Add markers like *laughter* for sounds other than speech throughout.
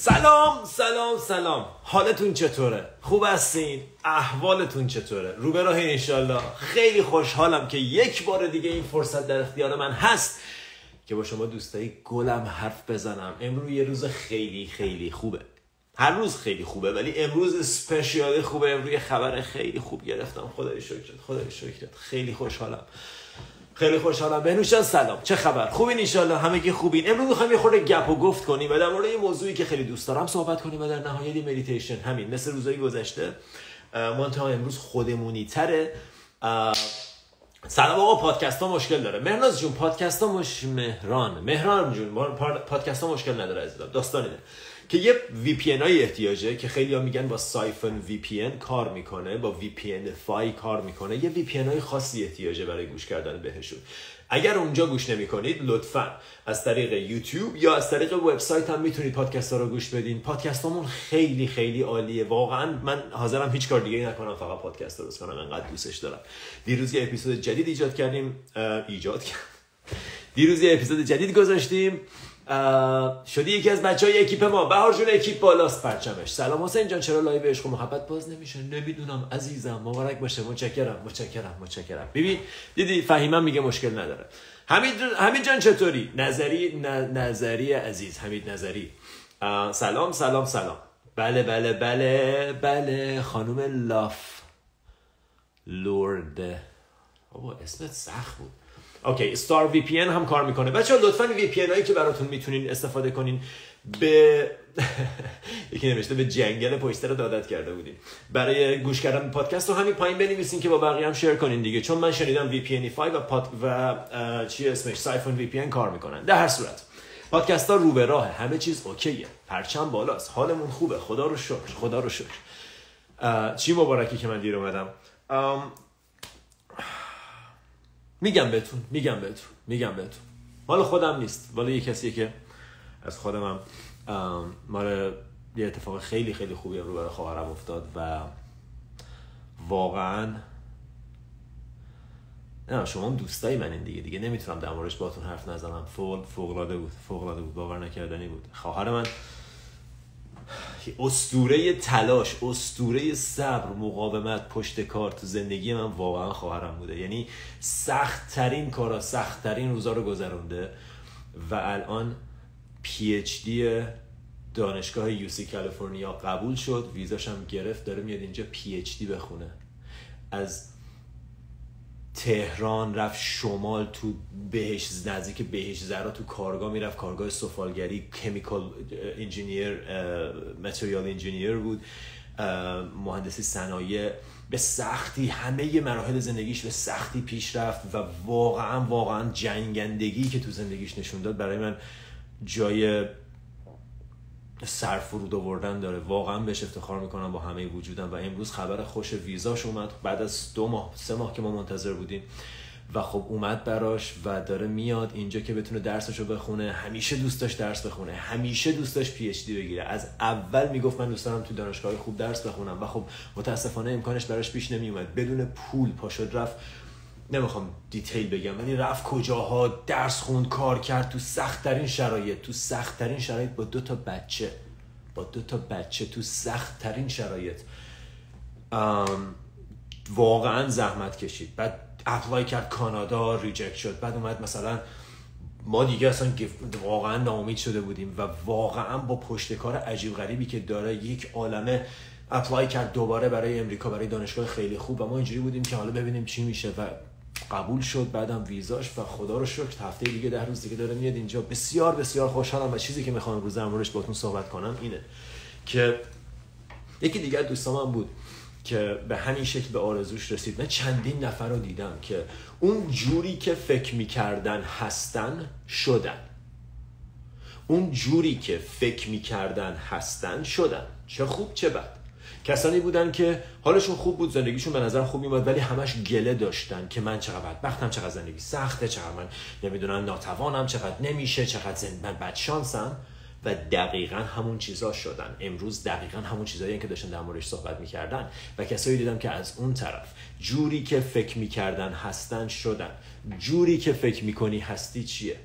سلام سلام سلام. حالتون چطوره؟ خوب هستین؟ احوالتون چطوره؟ رو به راه انشالله خیلی خوشحالم که یک بار دیگه این فرصت در اختیار من هست که با شما دوستایی گلم حرف بزنم. امروز یه روز خیلی خیلی خوبه. هر روز خیلی خوبه ولی امروز اسپشیال خوبه. امروز خبر خیلی خوب گرفتم. خدای شکرت خدای شکرت. خیلی خوشحالم. خیلی خوشحالم. بهنوش سلام. چه خبر؟ خوبین همه که خوبین. امروز می‌خوایم یه خورده گپ و گفت کنیم و در مورد یه موضوعی که خیلی دوست دارم صحبت کنیم و در نهایت مدیتیشن همین مثل روزهای گذشته. منتها امروز خودمونی تره. سلام آقا پادکست ها مشکل داره. مهناز جون پادکست ها مش مهران. مهران جون پادکست ها مشکل نداره عزیزم. داستان اینه که یه VPN های احتیاجه که خیلی ها میگن با Psiphon VPN کار می‌کنه با VPNify کار می‌کنه. یه VPN های خاصی احتیاجه برای گوش کردن بهشون. اگر اونجا گوش نمی کنید لطفا از طریق یوتیوب یا از طریق وبسایت هم می‌تونید پادکست ها رو گوش بدین. پادکست همون خیلی خیلی عالیه. واقعا من حاضرم هیچ کار دیگه نکنم فقط پادکست درست کنم. انقدر دوستش دارم. دیروز یه اپیزود جدید ایجاد کردیم. ایجاد کردیم. *laughs* دیروز یه اپیزود جدید گذاشتیم. شدی یکی از بچه های اکیپ ما. بهار جون اکیپ بالاست پرچمش. سلام حسین جان چرا live عشق و محبت باز نمیشه؟ نمی‌دونم عزیزم. مبارک باشه. متشکرم متشکرم متشکرم. ببین دیدی فهیمم میگه مشکل نداره. حمید حمید جان چطوری؟ نظری نظری عزیز حمید نظری. سلام سلام سلام. بله بله بله بله. خانم لاف لورد بابا اسمت سخت بود. اوکی ستار وی پی هم کار می‌کنه. بچه ها لطفا وی پی هایی که براتون می‌تونین استفاده کنین به *laughs* یکی نوشته به جنگل رو دادت کرده بودین برای گوش کردن پادکست رو همین پایین بنویسین که با بقیه هم share کنین دیگه. چون من شنیدم وی پی 5 و پاد و چی اسمش؟ Psiphon VPN کار می‌کنن. در هر صورت پادکست ها رو به راه همه چیز OK ه. پرچم بالاست. حالمون خوبه. خدا رو شکر. خدا رو شکر. چی مبارکی که من دیر اومدم. میگم بهتون میگم بهتون میگم بهتون. مال خودم نیست. ولی یه کسی که از خودم هم مال یه اتفاق خیلی خیلی خوبی رو برای خواهرم افتاد و واقعا نه شما هم دوستای من این دیگه. دیگه نمی‌تونم در موردش باتون حرف نزنم. فوق فوق بود. فوق بود. باور نکردنی بود. خواهر من استوره تلاش استوره صبر مقاومت پشت کار تو زندگی من واقعا خواهرم بوده. یعنی سخت ترین کارا سخت ترین روزا رو گذرونده و الان PhD دانشگاه UC کالیفرنیا قبول شد. ویزاش هم گرفت داره میاد اینجا PhD بخونه. از تهران رفت شمال تو بهش نزدیک بهش زرا تو کارگاه می‌رفت. کارگاه سفالگری chemical engineer material engineer بود. مهندسی صنایع. به سختی همه مراحل زندگیش به سختی پیش رفت و واقعا واقعا جنگندگی که تو زندگیش نشون داد برای من جای سر فرود آوردن داره. واقعا بهش افتخار می‌کنم با همه وجودم. و امروز خبر خوش ویزاش اومد. بعد از دو ماه سه ماه که ما منتظر بودیم. و خب اومد براش و داره میاد اینجا که بتونه درسشو بخونه. همیشه دوست داشت درس بخونه. همیشه دوست داشت PhD بگیره. از اول می‌گفت من دوست دارم تو دانشگاه خوب درس بخونم. و خب متاسفانه امکانش براش پیش نمیومد بدون پول پاشد رفت نمی‌خوام detail بگم ولی رفت کجاها درس خوند کار کرد تو سخت ترین شرایط تو سخت ترین شرایط با دو تا بچه با دو تا بچه تو سخت ترین شرایط واقعا زحمت کشید. بعد apply کرد کانادا reject شد. بعد اومد مثلا ما دیگه اصلا واقعا ناامید شده بودیم و واقعا با پشت کار عجیب غریبی که داره یک عالمه apply کرد دوباره برای امریکا برای دانشگاه خیلی خوب و ما اینجوری بودیم که حالا ببینیم چی میشه و قبول شد بعدم ویزاش و خدا رو شکر هفته دیگه ده روز دیگه داره میاد اینجا. بسیار بسیار خوشحالم و چیزی که می‌خوام امروز در موردش باتون صحبت کنم اینه که یکی دیگر دوستام بود که به همین شکل به آرزوش رسید. من چندین نفر رو دیدم که اون جوری که فکر می‌کردن هستن شدن. اون جوری که فکر می‌کردن هستن شدن. چه خوب چه بد. کسانی بودن که حالشون خوب بود زندگیشون به نظر خوب میومد ولی همش گله داشتن که من چقدر بدبختم چقدر زندگی سخته چقدر من نمی‌دونم ناتوانم چقدر نمیشه چقدر زند... من بد شانسم. و دقیقا همون چیزا شدن. امروز دقیقا همون چیزایی که داشتن در موردش صحبت می‌کردن. و کسایی دیدم که از اون طرف جوری که فکر می‌کردن هستن شدن. جوری که فکر می‌کنی هستی چیه؟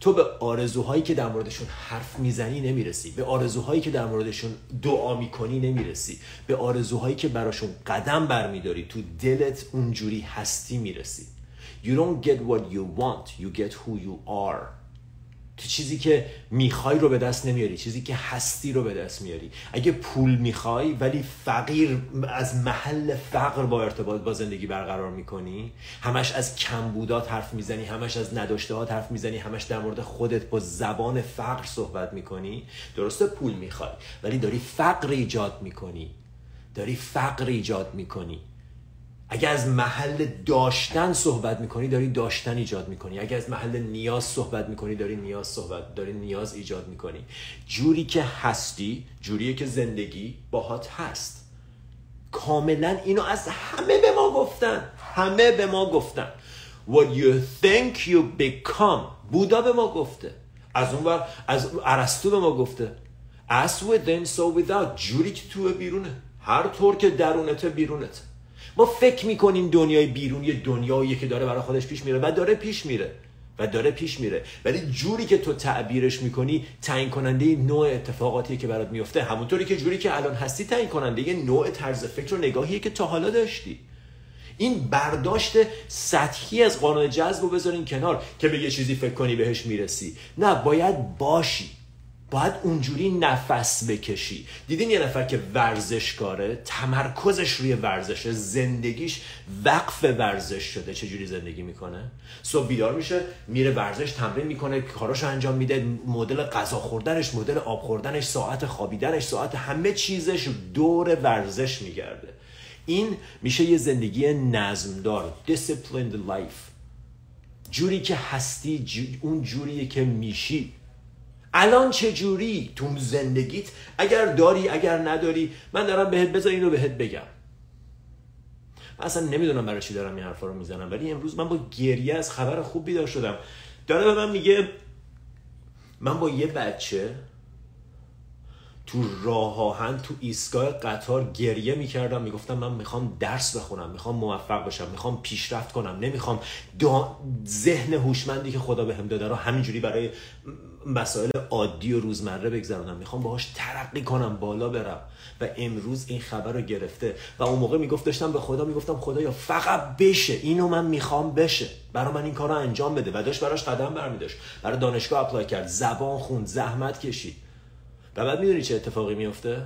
تو به آرزوهایی که در موردشون حرف می‌زنی نمی‌رسی. به آرزوهایی که در موردشون دعا می‌کنی نمی‌رسی. به آرزوهایی که براشون قدم برمیداری تو دلت اونجوری هستی می‌رسی. You don't get what you want. You get who you are. تو چیزی که می‌خوای رو به دست نمیاری چیزی که هستی رو به دست میاری. اگه پول می‌خوای ولی فقیر از محل فقر با ارتباط با زندگی برقرار می‌کنی همش از کمبودات حرف می‌زنی همش از نداشتهات حرف می‌زنی همش در مورد خودت با زبان فقر صحبت می‌کنی درسته پول می‌خوای ولی داری فقر ایجاد می‌کنی. داری فقر ایجاد می‌کنی. اگه از محل داشتن صحبت می‌کنی داری داشتن ایجاد می‌کنی. اگه از محل نیاز صحبت می‌کنی داری نیاز صحبت داری نیاز ایجاد می‌کنی. جوری که هستی جوریه که زندگی باهات هست. کاملا اینو از همه به ما گفتن. همه به ما گفتن. What you think you become. بودا به ما گفته. از اون بر از ارسطو به ما گفته. As within so without جوری که تو بیرونه. هر طور که درونته بیرونته ما فکر می‌کنیم دنیای بیرون یه دنیاییه که داره برای خودش پیش میره و داره پیش میره و داره پیش میره. ولی جوری که تو تعبیرش می‌کنی تعیین کننده نوع اتفاقاتی که برات میفته همونطوری که جوری که الان هستی تعیین کننده نوع طرز فکر و نگاهیه که تا حالا داشتی. این برداشت سطحی از قانون جذب رو بذارین کنار که به یه چیزی فکر کنی بهش می‌رسی. نه باید باشی. باید اونجوری نفس بکشی. دیدین یه نفر که ورزشکاره تمرکزش روی ورزشه زندگیش وقف ورزش شده. چجوری زندگی می‌کنه؟ صبح بیدار میشه میره ورزش تمرین می‌کنه کاراشو انجام میده مدل غذا خوردنش مدل آب خوردنش ساعت خوابیدنش ساعت همه چیزش دور ورزش میگرده. این میشه یه زندگی نظمدار disciplined life. جوری که هستی اون جوریه که میشی. الان چه جوری تو زندگیت؟ اگر داری اگر نداری من دارم بهت بذار اینو بهت بگم. اصلا نمی‌دونم برای چی دارم این حرفا رو می‌زنم ولی امروز من با گریه از خبر خوب بیدار شدم. داره به من میگه من با یه بچه تو راه آهن تو ایستگاه قطار گریه می‌کردم می‌گفتم من می‌خوام درس بخونم می‌خوام موفق بشم می‌خوام پیشرفت کنم نمی‌خوام ذهن هوشمندی که خدا بهم داده رو همینجوری برای مسائل عادی و روزمره بگذرونم. می‌خوام باهاش ترقی کنم بالا برم. و امروز این خبر رو گرفته. و اون موقع می‌گفت داشتم به خدا می‌گفتم خدایا فقط بشه. اینو من می‌خوام بشه. برای من این کار رو انجام بده. و داشت براش قدم برمیداشت. برای دانشگاه اپلای کرد. زبان خوند زحمت کشید. و بعد می‌دونی چه اتفاقی میفته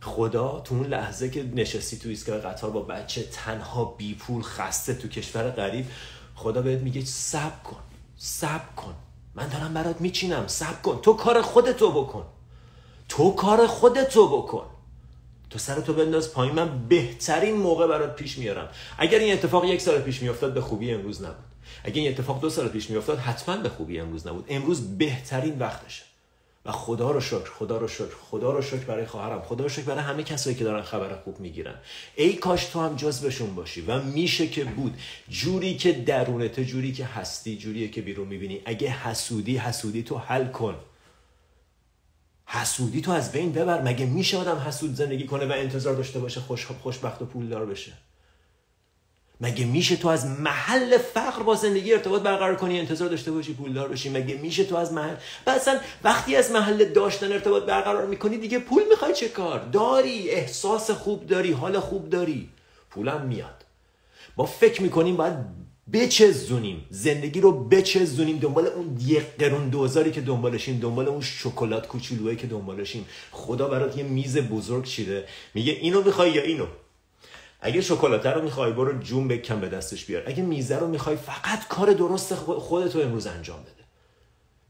خدا تو اون لحظه که نشستی تو ایستگاه قطار با بچه تنها بی پول خسته تو کشور غریب خدا بهت میگه صبر کن صبر کن. من دارم برات میچینم صبر کن. تو کار خودتو بکن. تو کار خودتو بکن. تو سرتو بنداز پایین من بهترین موقع برات پیش میارم. اگر این اتفاق یک سال پیش میافتاد به خوبی امروز نبود. اگر این اتفاق دو سال پیش میافتاد حتما به خوبی امروز نبود. امروز بهترین وقتشه. و خدا رو شکر خدا رو شکر خدا رو شکر برای خواهرم. خدا رو شکر برای همه کسایی که دارن خبر خوب می‌گیرن. ای کاش تو هم جزبشون باشی و میشه که بود. جوری که درونت جوری که هستی جوریه که بیرون می‌بینی. اگه حسودی حسودی تو حل کن. حسودی تو از بین ببر. مگه میشه آدم حسود زندگی کنه و انتظار داشته باشه خوش خوشبخت و پولدار بشه؟ مگه میشه تو از محل فقر با زندگی ارتباط برقرار کنی؟ انتظار داشته باشی پولدار باشی مگه میشه تو از محل اصلا وقتی از محل داشتن ارتباط برقرار می‌کنی دیگه پول می‌خوای چه کار؟ داری احساس خوب داری حال خوب داری. پولم میاد. ما فکر می‌کنیم باید بچزونیم. زندگی رو بچزونیم. دنبال اون یک قرون دوزاری که دنبالشیم دنبال اون شکلات کوچولویی که دنبالشیم. خدا برات یه میز بزرگ چیده. میگه اینو می‌خوای یا اینو؟ اگه شکلات رو می‌خوای برو جون بکن به دستش بیار. اگه میزه رو می‌خوای فقط کار درست خودتو امروز انجام بده.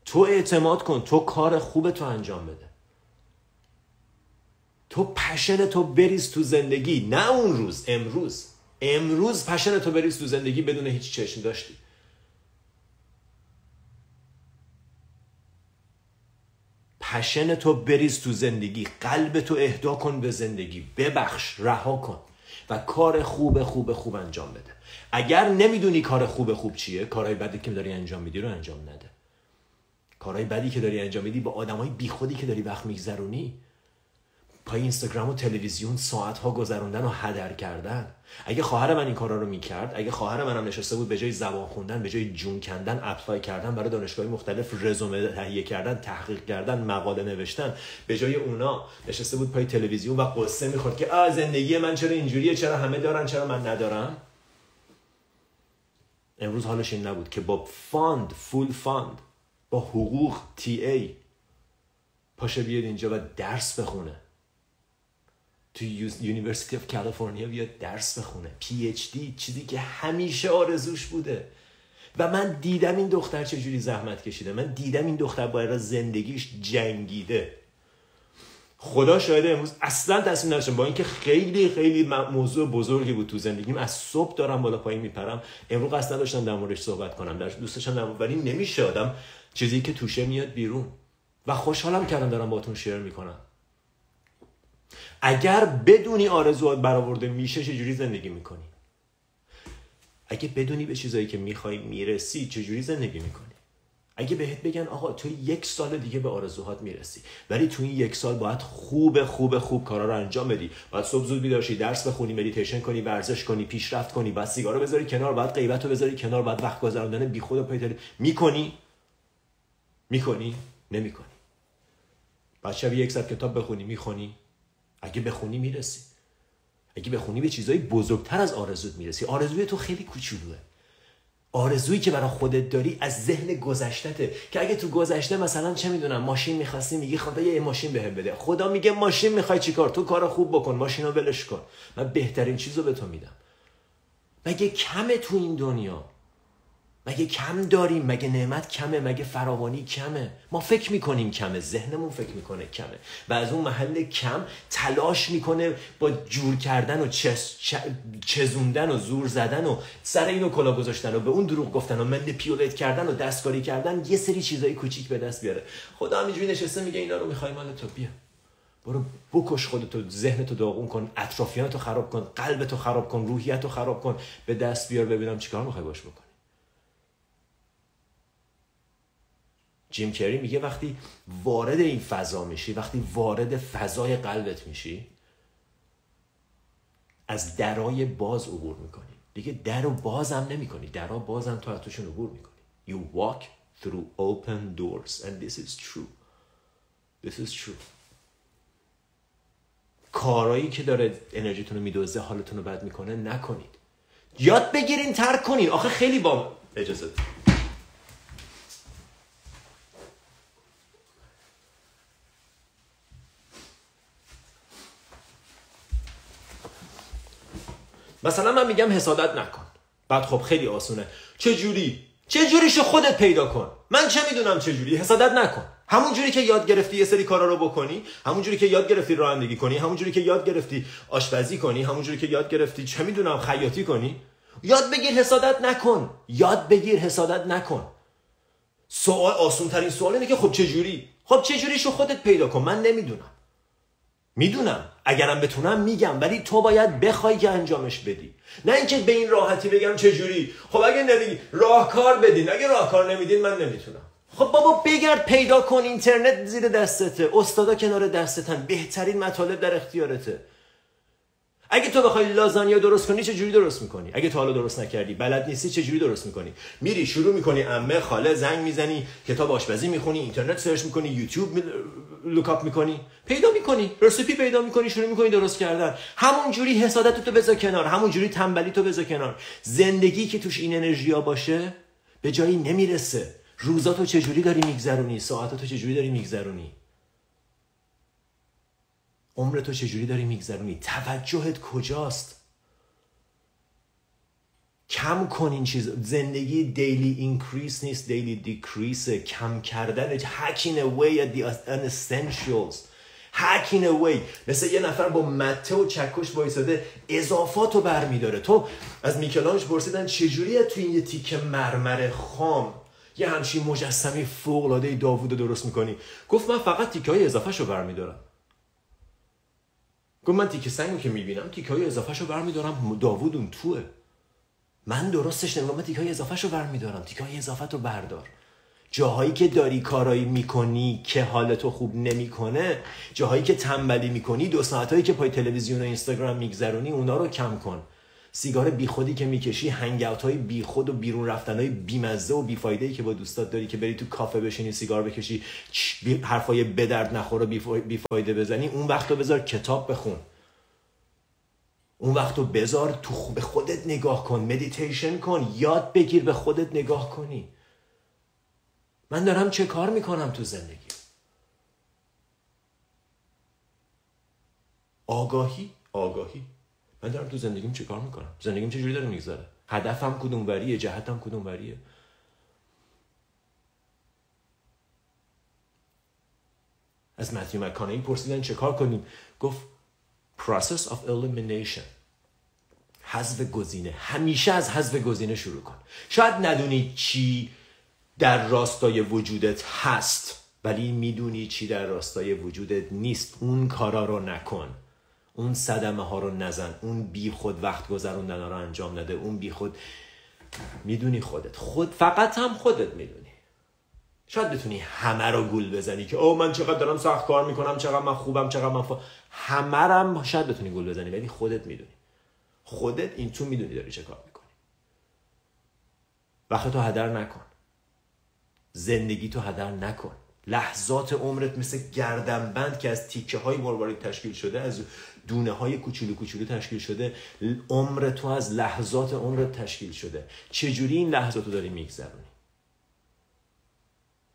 تو اعتماد کن تو کار خوب تو انجام بده. تو پشن تو بریز تو زندگی نه اون روز امروز. امروز پشن تو بریز تو زندگی بدون هیچ چشم داشتی. پشن تو بریز تو زندگی قلب تو اهدا کن به زندگی. ببخش رها کن. و کار خوب خوب خوب انجام بده. اگر نمی‌دونی کار خوب خوب چیه کارهای بدی که داری انجام میدی رو انجام نده. کارهای بدی که داری انجام میدی با آدمای بیخودی که داری وقت میگذرونی پای اینستاگرام و تلویزیون ساعت ها گذروندن و هدر کردن. اگه خواهر من این کارا رو می‌کرد اگه خواهر منم نشسته بود به جای زبان خوندن به جای جون کندن اپلای کردن برای دانشگاه مختلف رزومه تهیه کردن تحقیق کردن مقاله نوشتن به جای اونا نشسته بود پای تلویزیون و غصه می‌خورد که آ زندگی من چرا اینجوریه؟ چرا همه دارن؟ چرا من ندارم؟ امروز حالش این نبود که با fund full fund با حقوق TA پاشه بیاد اینجا و درس بخونه. تو University of California بیاد درس بخونه. PhD چیزی که همیشه آرزوش بوده. و من دیدم این دختر چجوری زحمت کشیده. من دیدم این دختر برای زندگیش جنگیده. خدا شاهده امروز اصلا تصمیم نداشتم. با اینکه خیلی خیلی موضوع بزرگی بود تو زندگیم. از صبح دارم بالا پایین میپرم. امروز قصد نداشتم در موردش صحبت کنم. در دوستشم در ولی نمیشه آدم چیزی که توشه میاد بیرون. و خوشحالم کردم دارم باتون شیر می‌کنم. اگر بدونی آرزوات برآورده میشه چجوری زندگی می‌کنی؟ اگه بدونی به چیزایی که می‌خوای می‌رسی چجوری زندگی می‌کنی؟ اگه بهت بگن آقا تو یک سال دیگه به آرزوهات می‌رسی ولی تو این یک سال باید خوب خوب خوب کارا رو انجام بدی باید صبح زود بیدار درس بخونی مدیتیشن کنی ورزش کنی پیشرفت کنی بعد سیگارو بذاری کنار بعد غیبت بذاری کنار بعد وقت گذروندن بیخود و پیتری می‌کنی؟ می‌کنی؟ نمی‌کنی. بعد شب یک ساعت کتاب بخونی می‌خونی؟ اگه بخونی می‌رسی. اگه بخونی به چیزایی بزرگتر از آرزوت می‌رسی. آرزوی تو خیلی کوچولوه. آرزویی که برای خودت داری از ذهن گذشتته که اگه تو گذشته مثلا چه می‌دونم ماشین می‌خواستی میگی خدا یه ماشین بهم بده. خدا میگه ماشین می‌خوای چیکار؟ تو کار خوب بکن ماشین ولش کن. من بهترین چیز رو به تو میدم. مگه کمه تو این دنیا؟ مگه کم داریم؟ مگه نعمت کمه؟ مگه فراوانی کمه؟ ما فکر می‌کنیم کمه ذهنمون فکر می‌کنه کمه. و از اون محل کم تلاش می‌کنه با جور کردن و چزوندن و زور زدن و سر اینو کلا گذاشتن و به اون دروغ گفتن و پیولت کردن و دستکاری کردن یه سری چیزای کوچیک به دست بیاره. خدا همینجوری نشسته میگه اینا رو می‌خوای مال تو بیا. برو بکش خودتو ذهنتو داغون کن اطرافیانتو خراب کن قلبتو خراب کن روحیتو خراب کن. به دست بیار ببینم چیکار می‌خوای باش بکن جیم کری میگه وقتی وارد این فضا میشی وقتی وارد فضای قلبت میشی از درای باز عبور می‌کنی. دیگه در و باز هم نمی کنی درا باز هم تو توشون عبور می‌کنی. You walk through open doors and this is true. This is true. کارایی که داره انرژیتون رو میدوزه حالتون رو بد می‌کنه نکنید. یاد بگیرین ترک کنین. آخه خیلی با اجازه مثلا من میگم حسادت نکن. بعد خب خیلی آسونه. چه جوری چه جوریشو خودت پیدا کن. من چه می‌دونم چه جوری حسادت نکن. همون جوری که یاد گرفتی یه سری کارا رو بکنی همون جوری که یاد گرفتی رانندگی کنی همون جوری که یاد گرفتی آشپزی کنی همون جوری که یاد گرفتی چه می‌دونم خیاطی کنی. یاد بگیر حسادت نکن. یاد بگیر حسادت نکن. سوال آسون ترین سوال اینه که خب چه جوری خب چه جوریشو خودت پیدا کن. من نمی‌دونم. می‌دونم. اگرم بتونم میگم ولی تو باید بخوای که انجامش بدی. نه اینکه به این راحتی بگم چه جوری خب اگه نمیگی راهکار بدین. اگه راهکار نمیدین من نمی‌تونم. خب بابا بگرد پیدا کن اینترنت زیر دستته. استادا کنار دستتن. بهترین مطالب در اختیارته. اگه تو بخوای لازانیا درست کنی چه جوری درست می‌کنی؟ اگه تو حالا درست نکردی بلد نیستی چه جوری درست می‌کنی؟ میری شروع می‌کنی امه خاله زنگ می‌زنی کتاب آشپزی می‌خونی اینترنت سرچ می‌کنی یوتیوب look up می‌کنی. پیدا می‌کنی recipe پیدا می‌کنی شروع می‌کنی درست کردن. همون جوری حسادت تو بذار کنار همون جوری تنبلی تو بذار کنار. زندگی که توش این انرژیا باشه به جایی نمی‌رسه. روزاتو چجوری داری میگذرونی؟ ساعتاتو چجوری داری میگذرونی؟ عمر تو چجوری داری میگذرونی؟ توجهت کجاست؟ کم کن این چیز. زندگی daily increase نیست daily decrease کم کردن hacking away at the unessentials hacking away مثل یه نفر با مته و چکش بایستاده اضافات رو برمیداره. تو از میکلانج پرسیدن چجوری تو این یه تیک مرمر خام؟ یه همچین مجسمه فوق العاده داوود درست می‌کنی. گفت من فقط تیکه های اضافه رو برمیدارم. گفت من تیکه سنگو که می‌بینم تیکه های اضافه رو برمیدارم داوود اون توه. من درستش نمیگم من تیکه های اضافه رو برمیدارم. تیکه های اضافه رو بردار. جاهایی که داری کارایی می‌کنی که حالتو خوب نمی‌کنه جاهایی که تنبلی می‌کنی دو ساعتهایی که پای تلویزیون و اینستاگرام میگذرونی اونا رو کم کن. سیگار بیخودی که می‌کشی hangout های بیخود و بیرون رفتن های بیمزه و بیفایده ای که با دوستات داری که بری تو کافه بشینی سیگار بکشی حرفای بدرد نخور و بیفایده بزنی اون وقت رو بذار کتاب بخون. اون وقت رو بذار تو به خودت نگاه کن مدیتیشن کن یاد بگیر به خودت نگاه کنی. من دارم چه کار می‌کنم تو زندگی؟ آگاهی؟ آگاهی. من دارم تو زندگیم چه کار می‌کنم؟ زندگیم چجوری داره میگذره؟ هدفم کدوم وریه جهتم کدوم وریه از متیو مکانه پرسیدن چه کار کنیم؟ گفت process of elimination. حذف گزینه. همیشه از حذف گزینه شروع کن. شاید ندونی چی در راستای وجودت هست ولی می‌دونی چی در راستای وجودت نیست. اون کارا رو نکن. اون صدمه ها رو نزن. اون بی خود وقت گذروندن رو انجام نده. اون بی خود می‌دونی خودت. خود فقط هم خودت می‌دونی. شاید بتونی همه رو گول بزنی که او من چقدر دارم سخت کار می‌کنم چقدر من خوبم چقدر من فا... همه هم شاید بتونی گول بزنی ولی خودت می‌دونی. خودت این تو می‌دونی داری چه کار می‌کنی. وقت تو هدر نکن. زندگی تو هدر نکن. لحظات عمرت مثل گردنبند که از تیکه های مروارید تشکیل شده از دونه های کوچولو کوچولو تشکیل شده. عمر تو از لحظات عمرت تشکیل شده. چجوری این لحظات رو داری میگذرونی؟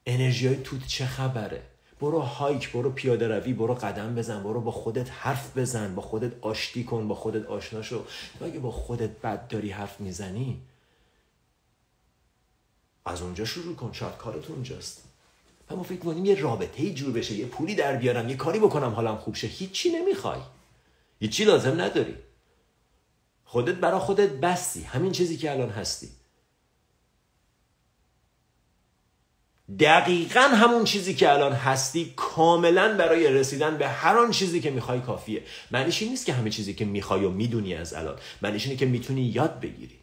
انرژی های توت چه خبره؟ برو هایک برو پیاده روی برو قدم بزن برو با خودت حرف بزن با خودت آشتی کن با خودت آشنا شو. تو اگه با خودت بد داری حرف می‌زنی از اونجا شروع کن. شاید کارت اونجاست. و ما فکر کنیم یه رابطه ای جور بشه. یه پولی در بیارم یه کاری بکنم حالم خوب شه. هیچی نمی‌خوای. هیچی لازم نداری. خودت برا خودت بستی. همین چیزی که الان هستی. دقیقا همون چیزی که الان هستی کاملا برای رسیدن به هر آن چیزی که می‌خوای کافیه. معنیش این نیست که همه چیزی که می‌خوای و می‌دونی از الان. معنیش اینه که می‌تونی یاد بگیری.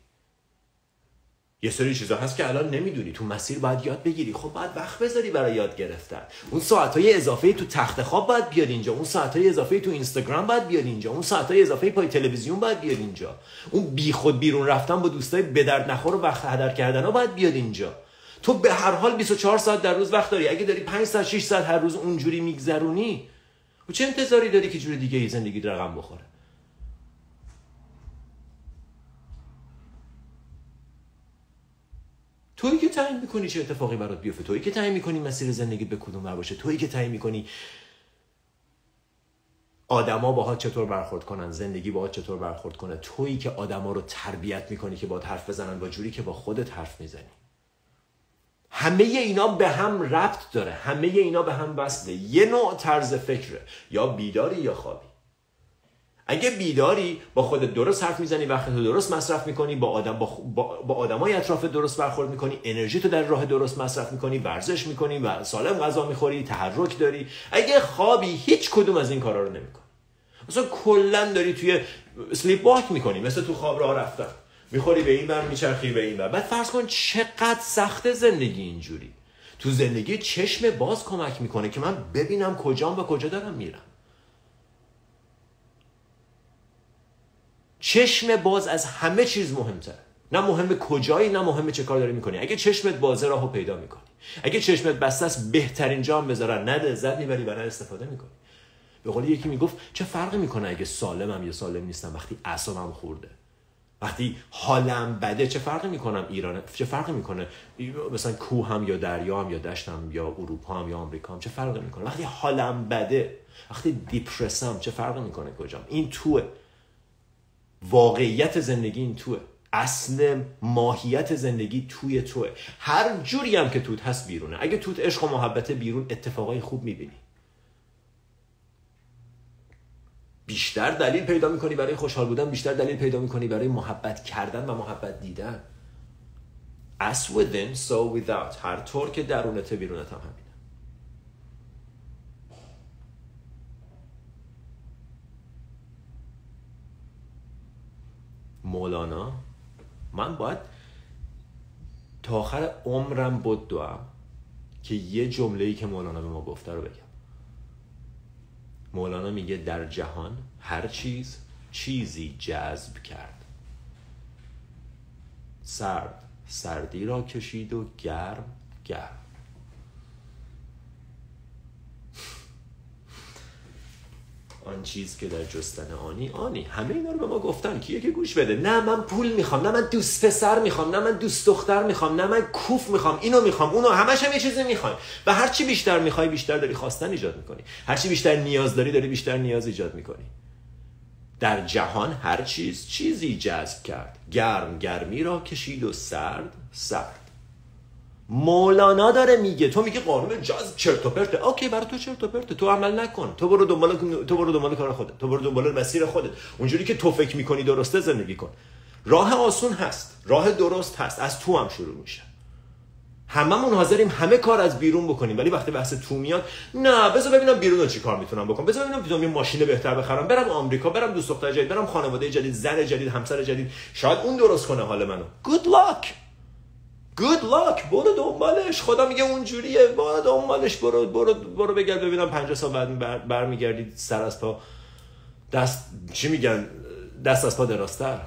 یه سری چیزا هست که الان نمی‌دونی. تو مسیر باید یاد بگیری. خب باید وقت بذاری برای یاد گرفتن. اون ساعت های اضافه تو تخت خواب باید بیاد اینجا. اون ساعت های اضافه تو اینستاگرام باید بیاد اینجا. اون ساعت های اضافه پای تلویزیون باید بیاد اینجا. اون بی خود بیرون رفتن با دوستای درد نخور و وقت هدر کردن ها باید بیاد اینجا. تو به هر حال 24 ساعت در روز وقت داری. اگه داری 5 ساعت 6 ساعت هر روز اونجوری میگذرونی و چه انتظاری داری که جور دیگه ای زندگی رقم بخوره؟ تویی که تعیین می‌کنی چه اتفاقی برات بیفته؟ تویی که تعیین می‌کنی مسیر زندگی به کدوم باشه؟ تویی که تعیین می‌کنی آدما باهات چطور برخورد کنن؟ زندگی باهات چطور برخورد کنه؟ تویی که آدما رو تربیت می‌کنی که با حرف بزنن با جوری که با خودت حرف می‌زنی. همه اینا به هم ربط داره. همه اینا به هم وصله. یه نوع طرز فکره. یا بیداری یا خوابی. اگه بیداری با خودت درست حرف می‌زنی وقت تو درست مصرف می‌کنی با آدم با, با, با آدمای اطراف درست برخورد می‌کنی انرژی تو در راه درست مصرف می‌کنی ورزش می‌کنی و سالم غذا می‌خوری تحرک داری. اگه خوابی هیچ کدوم از این کارا رو نمی‌کنی. مثلا کلا داری توی سلیپ واک می‌کنی مثل تو خواب راه رفتن. می‌خوری به این بر میچرخی به این بر بعد فرض کن چقدر سخت زندگی اینجوری. تو زندگی چشم باز کمک می‌کنه که من ببینم کجام و کجا دارم میرم. چشم باز از همه چیز مهمتر. نه مهم کجایی نه مهم چه کار داری می‌کنی. اگه چشمت بازه راهو پیدا می‌کنی. اگه چشمت بسته است بهترین جام بذارن نده زد می‌بری برای استفاده می‌کنی. به قول یکی می‌گفت چه فرقی می‌کنه اگه سالمم یا سالم نیستم؟ وقتی اعصابم خورده. وقتی حالم بده چه فرقی می‌کنم ایران چه فرقی می‌کنه؟ مثلا کوه هم یا دریا هم یا دشتم یا اروپا هم یا آمریکا هم چه فرقی می‌کنه؟ وقتی حالم بده وقتی دیپرسم چه فرقی می‌کنه کجام؟ این توه. واقعیت زندگی این توه. اصل ماهیت زندگی توی توه. هر جوری هم که توت هست بیرونه. اگه توت عشق و محبت بیرون اتفاقای خوب می‌بینی. بیشتر دلیل پیدا می‌کنی برای خوشحال بودن بیشتر دلیل پیدا می‌کنی برای محبت کردن و محبت دیدن. As within so without. هر طور که درونت بیرونت هم همینه. مولانا من باید تا آخر عمرم بدوم که یه جمله ای که مولانا به ما گفته رو بگم. مولانا میگه در جهان هر چیز چیزی جذب کرد. سرد سردی را کشید و گرم گرم. آن چیز که در جستن آنی آنی. همه اینا رو به ما گفتن. کیه که گوش بده؟ نه من پول می‌خوام نه من دوست پسر می‌خوام نه من دوست دختر می‌خوام نه من کوف می‌خوام اینو می‌خوام اونو همش هم یه چیزی می‌خوای و هر چی بیشتر می‌خوای بیشتر داری خواستن ایجاد می‌کنی. هر چی بیشتر نیاز داری داری بیشتر نیاز ایجاد می‌کنی. در جهان هر چیز چیزی جذب کرد. گرم گرمی را کشید و سرد سرد. مولانا داره میگه. تو میگه قانون جذب چرت و پرته. اوکی برای تو چرت و پرته. تو عمل نکن. تو برو دنبال تو برو دنبال کار خودت. تو برو دنبال مسیر خودت. اونجوری که تو فکر می‌کنی درسته زندگی کن. راه آسون هست. راه درست هست. از تو هم شروع میشه. هممون حاضریم همه کار از بیرون بکنیم. ولی وقتی بحث تو میاد نه بذار ببینم بیرون رو چی کار می‌تونم بکنم. بذار ببینم بیرون ماشین بهتر بخرم. برم آمریکا برم دوست دختر جدید برم خانواده جدید زن جدید همسر جدید. شاید اون درست کنه حال منو. Good luck! Good luck برو دنبالش. خدا میگه اونجوریه. برو دنبالش. برو برو برو بگرد. ببینم 50 سال بعد برمیگردید سر از پا. دست چی میگن؟ دست از پا دراستر.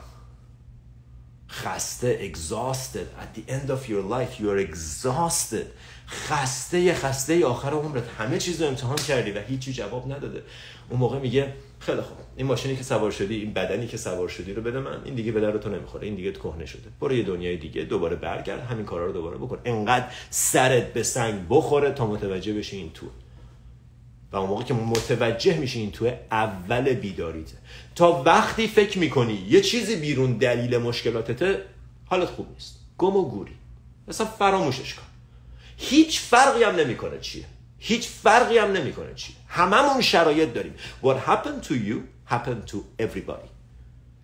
خسته exhausted. At the end of your life you are exhausted. خسته خسته آخر عمرت. همه چیز رو امتحان کردی و هیچی جواب نداده. اون موقع میگه خیلی خوب. این ماشینی که سوار شدی این بدنی که سوار شدی رو بده من. این دیگه به تو نمی‌خوره. این دیگه کهنه شده. برو یه دنیای دیگه دوباره برگرد. همین کارا رو دوباره بکن. انقدر سرت به سنگ بخوره تا متوجه بشی این تو و اون موقع که متوجه میشی این تو اول بیداریته. تا وقتی فکر می‌کنی یه چیزی بیرون دلیل مشکلاتته حالت خوب نیست. گم و گوری. اصلا فراموشش کن. هیچ فرقی هم نمی‌کنه چیه. هیچ فرقی هم نمی‌کنه چیه هممون شرایط داریم. What happened to you happened to everybody.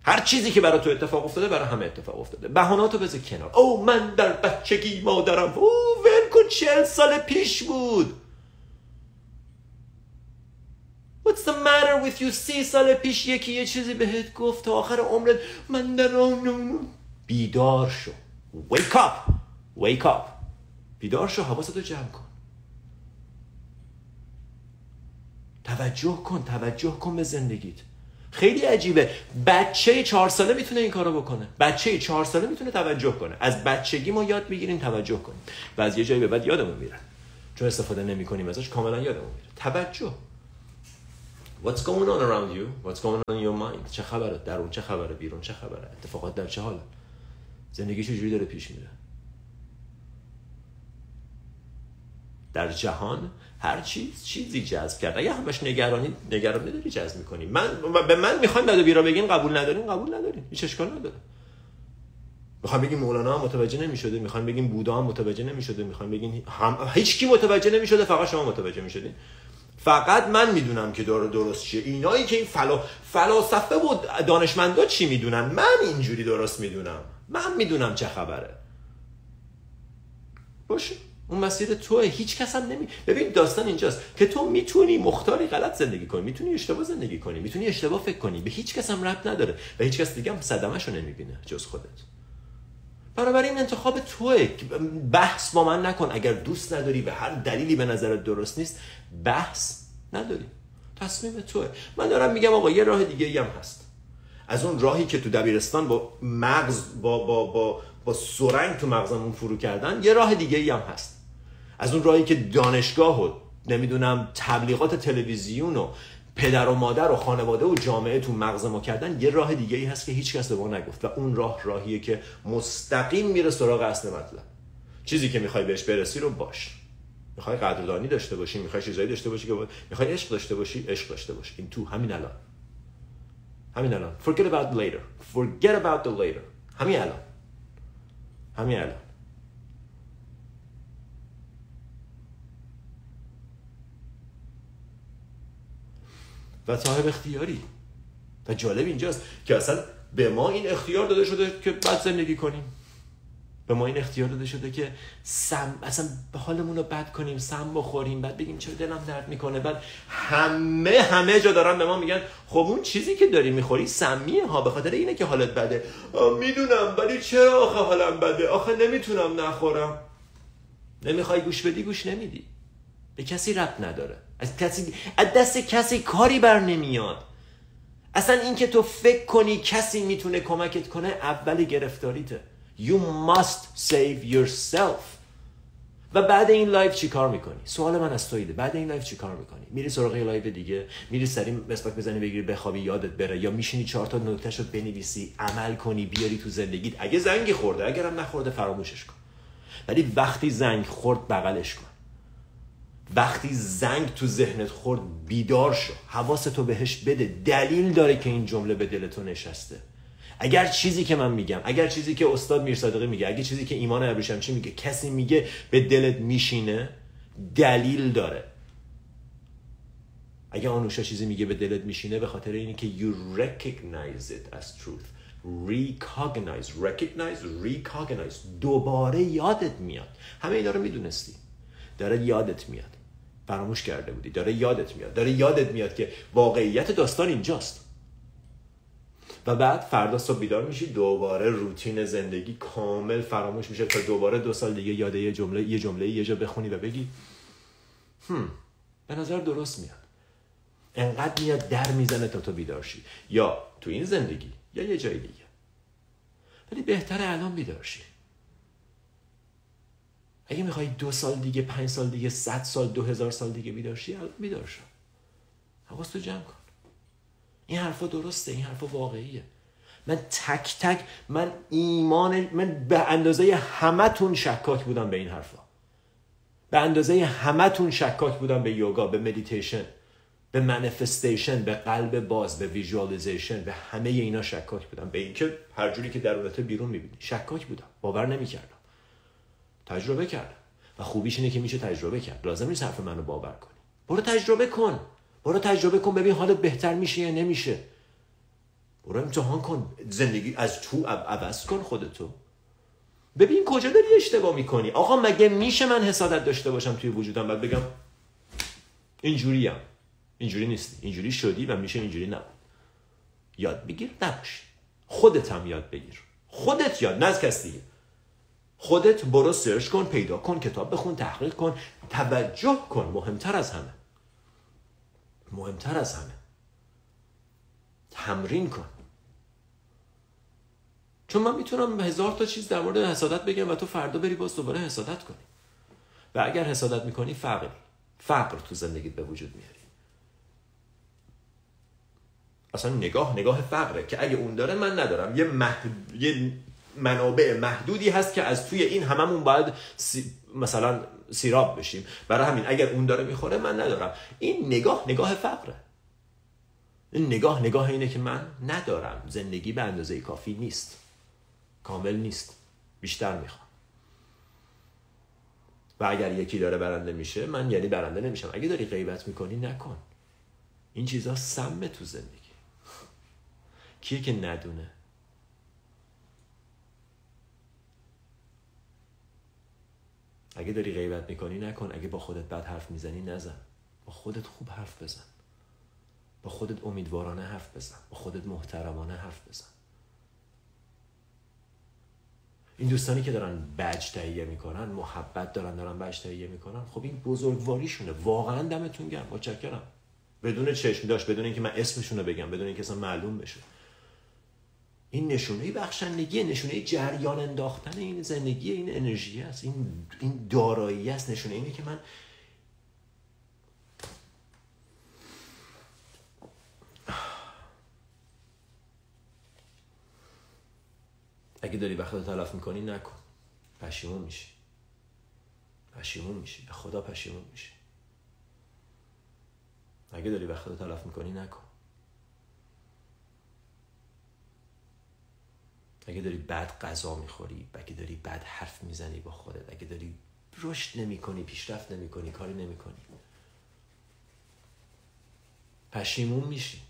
هر چیزی که برای تو اتفاق افتاده برای همه اتفاق افتاده. بهاناتو بذار کنار. او من در بچگی مادرم. او ول کن چهل سال پیش بود. What's the matter with you سی سال پیش یکی یه چیزی بهت گفت تا آخر عمرت. من در بیدار شو. Wake up. Wake up. بیدار شو حواستو جمع کن. توجه کن توجه کن به زندگیت خیلی عجیبه بچه چهار ساله می‌تونه این کارو بکنه بچه چهار ساله می‌تونه توجه کنه از بچگی ما یاد بگیریم توجه کنیم و از یه جایی به بعد یادمون میره چون استفاده نمی کنیم ازش کاملا یادمون میره توجه What's going on around you? What's going on in your mind? چه خبره؟ درون چه خبره؟ بیرون چه خبره؟ اتفاقات در چه حاله؟ زندگی چجوری داره پیش میره؟ در جهان هر چیز چیزی جذب کرد. اگه همش نگرانی نگرانی داری جذب می‌کنی. من به من می‌خوایم بعد بیرا بگین قبول ندارین قبول ندارین. هیچ اشکال نداره. می‌خوام بگیم مولانا هم متوجه نمی‌شده می‌خوام بگیم بودا هم متوجه نمی‌شده می‌خوام بگین هم هیچ کی متوجه نمی‌شده فقط شما متوجه می‌شدین. فقط من می‌دونم که داره درست چیه. اینایی که این فلا فلاسفه و دانشمندا چی می‌دونن؟ من اینجوری درست می‌دونم. من می‌دونم چه خبره. باشه. اون مسیر توه. هیچ کس هم نمی ببین داستان اینجاست که تو می‌تونی مختاری غلط زندگی کنی می‌تونی اشتباه زندگی کنی می‌تونی اشتباه فکر کنی. به هیچ کس هم ربط نداره و هیچ کس دیگه هم صدمه نمی‌بینه جز خودت. این انتخاب توه. بحث با من نکن. اگر دوست نداری به هر دلیلی به نظرت درست نیست بحث نداری. تصمیم توه. من دارم میگم آقا یه راه دیگه هم هست. از اون راهی که تو دبیرستان با مغز با با با با سرنگ تو مغزمون فرو کردن یه راه دیگه هم هست. از اون راهی که دانشگاه و نمی‌دونم تبلیغات تلویزیون و پدر و مادر و خانواده و جامعه تو مغز ما کردن یه راه دیگه ای هست که هیچ کس به ما نگفت و اون راه راهیه که مستقیم میره سراغ اصل مطلب. چیزی که می‌خوای بهش برسی رو باش. می‌خوای قدردانی داشته باشی می‌خوای چیزایی داشته باشی که می‌خوای عشق داشته باشی عشق داشته باشی این تو همین الان. همین الان. Forget about later. Forget about the later. همین الان. همین الان. و صاحب اختیاری. و جالب اینجاست که اصلا به ما این اختیار داده شده که بعد زندگی کنیم. به ما این اختیار داده شده که سم اصلا حالمون رو بد کنیم سم بخوریم بعد بگیم چرا دلم درد می‌کنه. بعد همه همه جا دارن به ما میگن خب اون چیزی که داری می‌خوری سمیه ها به خاطر اینه که حالت بده. می‌دونم ولی چرا آخه حالم بده؟ آخه نمی‌تونم نخورم. نمی‌خوای گوش بدی گوش نمیدی. به کسی رب نداره. از کسی از دست کسی کاری بر نمیاد. اصلا اینکه تو فکر کنی کسی می‌تونه کمکت کنه اول گرفتاریته. You must save yourself. و بعد این live چی کار می‌کنی؟ سوال من از تویده بعد این live چی کار می‌کنی؟ میری سراغ یه live دیگه. میری سریع مسواک بزنی بگیری بخوابی یادت بره. یا میشینی چهار تا نکته رو بنویسی عمل کنی بیاری تو زندگیت. اگه زنگی خورده اگرم نخورده فراموشش کن. ولی وقتی زنگ خورد بغلش کن. وقتی زنگ تو ذهنت خورد بیدار شو. حواستو بهش بده. دلیل داره که این جمله به دل تو نشسته. اگر چیزی که من میگم اگر چیزی که استاد میرصادقی میگه اگر چیزی که ایمان ابریشم چی میگه کسی میگه به دلت میشینه دلیل داره. اگر آنوشا چیزی میگه به دلت میشینه به خاطر اینه که you recognize it as truth. Recognize recognize recognize. دوباره یادت میاد. همه اینا رو می‌دونستی. داره یادت میاد. فراموش کرده بودی. داره یادت میاد. داره یادت میاد که واقعیت داستان اینجاست. و بعد فردا صبح بیدار میشی دوباره روتین زندگی کامل فراموش میشه تا دوباره دو سال دیگه یاده یه جمله یه جمله یه جا بخونی و بگی هم به نظر درست میاد. انقدر میاد در می‌زنه تا تو بیدار یا تو این زندگی یا یه جای دیگه. ولی بهتره الان بیدار شی. اگه می‌خوای دو سال دیگه پنج سال دیگه صد سال دو هزار سال دیگه بیدار شی الان بیدار شو. حواس تو جمع کن. این حرفا درسته این حرفا واقعیه. من تک تک من ایمان من به اندازه همتون شکاک بودم به این حرفا. به اندازه همتون شکاک بودم به یوگا به مدیتیشن به manifestation به قلب باز به visualization به همه اینا شکاک بودم. به اینکه هر جوری که درونت بیرون می‌بینی. شکاک بودم. باور نمی‌کردم. تجربه کردم و خوبیش اینه که میشه تجربه کرد. لازم نیست حرف منو باور کنی. برو تجربه کن. برو تجربه کن. ببین حالت بهتر میشه یا نمیشه. برو امتحان کن. زندگی از تو عوض کن خودتو. ببین کجا داری اشتباه می‌کنی؟ آقا مگه میشه من حسادت داشته باشم توی وجودم؟ بعد بگم اینجوریم. اینجوری نیستی. اینجوری شدی و میشه اینجوری نبود. یاد بگیر نباش خودت هم یاد بگیر. خودت یاد. نه از کس دیگه خودت برو سرچ کن پیدا کن کتاب بخون تحقیق کن توجه کن. مهمتر از همه. مهمتر از همه. تمرین کن. چون من می‌تونم هزار تا چیز در مورد حسادت بگم و تو فردا بری باز دوباره حسادت کنی. و اگر حسادت می‌کنی فقر فقر تو زندگیت به وجود میاری. اصلا نگاه نگاه فقره که اگه اون داره من ندارم. یه, یه منابع محدودی هست که از توی این هممون باید مثلا سیراب بشیم. برای همین اگر اون داره می‌خوره من ندارم. این نگاه نگاه فقره. این نگاه نگاه اینه که من ندارم. زندگی به اندازه کافی نیست. کامل نیست. بیشتر می‌خوام. و اگر یکی داره برنده میشه من یعنی برنده نمیشم. اگه داری غیبت می‌کنی نکن. این چیزها سمه تو زندگی. کیه که ندونه؟ اگه داری غیبت می‌کنی نکن. اگه با خودت بد حرف می‌زنی نزن. با خودت خوب حرف بزن. با خودت امیدوارانه حرف بزن. با خودت محترمانه حرف بزن. این دوستانی که دارن بج تهیه می‌کنن محبت دارن دارن بج تهیه می‌کنن خب این بزرگواریشونه. واقعا دمتون گرم. متشکرم. بدون چشم داشت بدون اینکه من اسمشون رو بگم بدون اینکه اصلا معلوم بشه. این نشونه بخشندگی نشونه جریان انداختن این زندگی این انرژی است. این این دارایی است. نشونه اینه که من اگه داری وقت تلف می‌کنی نکن. پشیمون میشی. پشیمون میشی. به خدا پشیمون میشی. اگه داری وقت تلف می‌کنی نکن. اگه داری بد غذا می‌خوری اگه داری بد حرف می‌زنی با خودت اگه داری رشد نمی کنی پیشرفت نمی کنی کاری نمی کنی پشیمون میشی.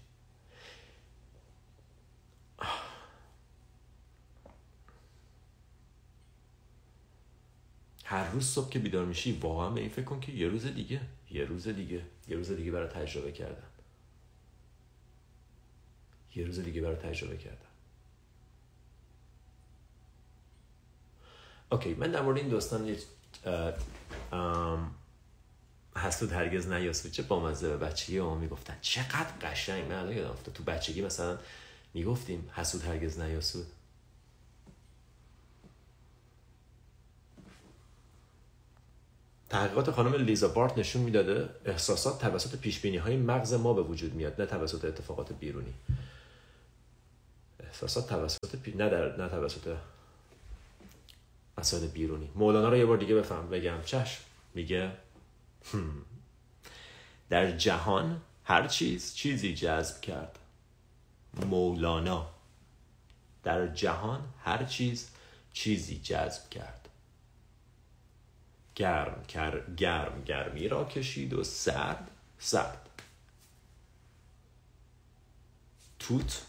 هر روز صبح که بیدار میشی واقعا به این فکر کن که یه روز دیگه یه روز دیگه یه روز دیگه برای تجربه کردن. یه روز دیگه برای تجربه کردن. اوکی من در مورد این داستان حسود هرگز نیاسود چه بامزه به بچگی ما می‌گفتن. چقدر قشنگ من الان یادم افتاد. تو بچگی مثلا می‌گفتیم حسود هرگز نیاسود تحقیقات خانم لیزا بارت نشون می‌داده احساسات توسط پیش بینی های مغز ما به وجود میاد نه توسط اتفاقات بیرونی. احساسات توسط پی... نه در نه توسط مسائل بیرونی. مولانا رو یه بار دیگه بفهم بگم. چشم. میگه در جهان هر چیز چیزی جذب کرد. مولانا. در جهان هر چیز چیزی جذب کرد. گرم گرم گرمی را کشید و سرد سرد. توت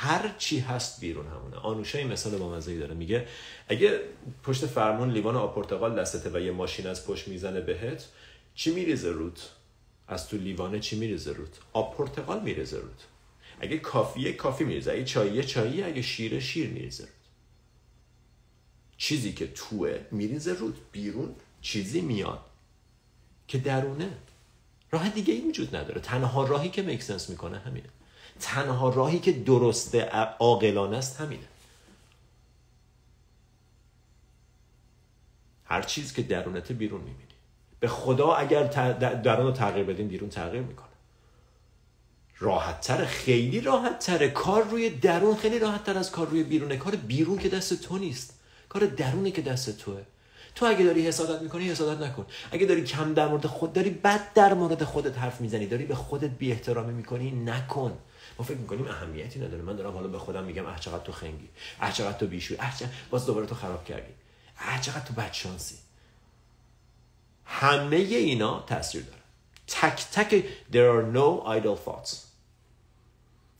هر چی هست بیرون همونه. آنوشه این مثال با مزهی داره. میگه اگه پشت فرمون لیوان آب پرتقال دستته و یه ماشین از پشت می‌زنه بهت چی میریزه روت از تو لیوانه چی میریزه روت آب پرتقال میریزه روت اگه کافیه کافی میریزه. اگه چاییه چایی اگه شیره شیر میریزه روت چیزی که توه میریزه روت بیرون چیزی میاد که درونه. راه دیگه ای وجود نداره. تنها راهی که مکسنس می‌کنه همینه. تنها راهی که درست عاقلانه است همینه. هر چیز که درونت بیرون می‌بینی. به خدا اگر درون رو تغییر بدین بیرون تغییر می‌کنه. راحت تر خیلی راحت تره کار روی درون خیلی راحت تر از کار روی بیرونه. کار بیرون که دست تو نیست. کار درونه که دست توه. تو اگه داری حسادت می‌کنی حسادت نکن. اگه داری کم در مورد خود داری بد در مورد خودت حرف می‌زنی. داری به خودت بی احترامی می‌کنی نکن. ما فکر می‌کنیم اهمیتی نداره. من دارم حالا به خودم میگم اه چقدر تو خنگی. اه چقدر تو بیشوی. اه باز دوباره تو خراب کردی. اه چقدر تو بدشانسی. همه اینا تاثیر داره. تک تک there are no idle thoughts.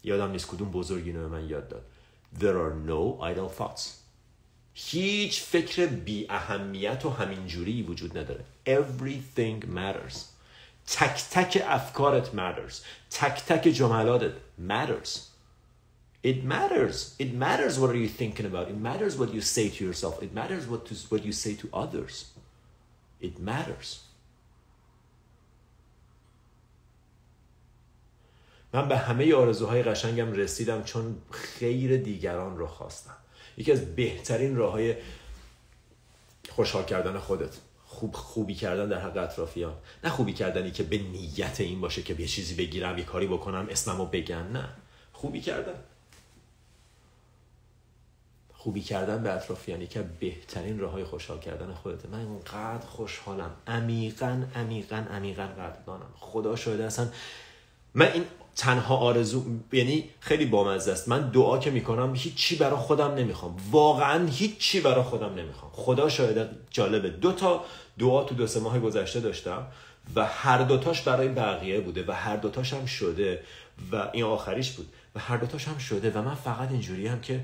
یادم نیست کدوم بزرگی به من یاد داد. There are no idle thoughts. هیچ فکر بی اهمیت و همینجوری وجود نداره. Everything matters. تک تک افکارت matters تک تک جملاتت matters it matters it matters what are you thinking about it matters what you say to yourself it matters what, to, what you say to others it matters من به همه آرزوهای قشنگم رسیدم چون خیر دیگران رو خواستم یکی از بهترین راه های خوشحال کردن خودت خوب خوبی کردن در حق اطرافیان. نه خوبی کردنی که به نیت این باشه که یه چیزی بگیرم یه کاری بکنم اسممو بگن نه. خوبی کردن. خوبی کردن به اطرافیان که بهترین راه های خوشحال کردن خودته. من اونقدر خوشحالم. عمیقا عمیقا عمیقا قدردانم. خدا شاهده اصلا من این تنها آرزو یعنی خیلی بامزه است. من دعا که می‌کنم هیچی برای خودم نمی‌خوام. واقعا هیچی برای خودم نمی‌خوام. خدا شاهده جالبه. دو تا دعا تو دو سه ماه گذشته داشتم و هر دوتاش برای بقیه بوده و هر دوتاش هم شده و این آخریش بود و هر دوتاش هم شده و من فقط اینجوری هم که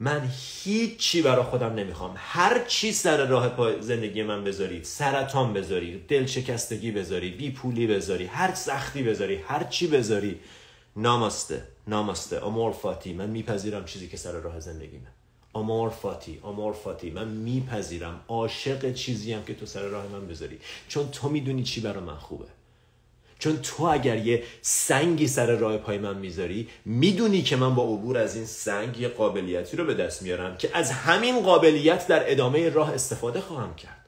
من هیچی برای خودم نمی‌خوام. هر چی سر راه پای زندگی من بذاری سرطان بذاری دل شکستگی بذاری بی پولی بذاری هر سختی بذاری هر چی بذاری ناماسته ناماسته. امور فاتی من میپذیرم چیزی که سر راه زندگیمه امور فاتی امور فاتی. من میپذیرم. عاشق چیزی هم که تو سر راه من بذاری. چون تو می‌دونی چی برای من خوبه. چون تو اگر یه سنگی سر راه پای من می‌ذاری می‌دونی که من با عبور از این سنگ یه قابلیتی رو به دست میارم که از همین قابلیت در ادامه راه استفاده خواهم کرد.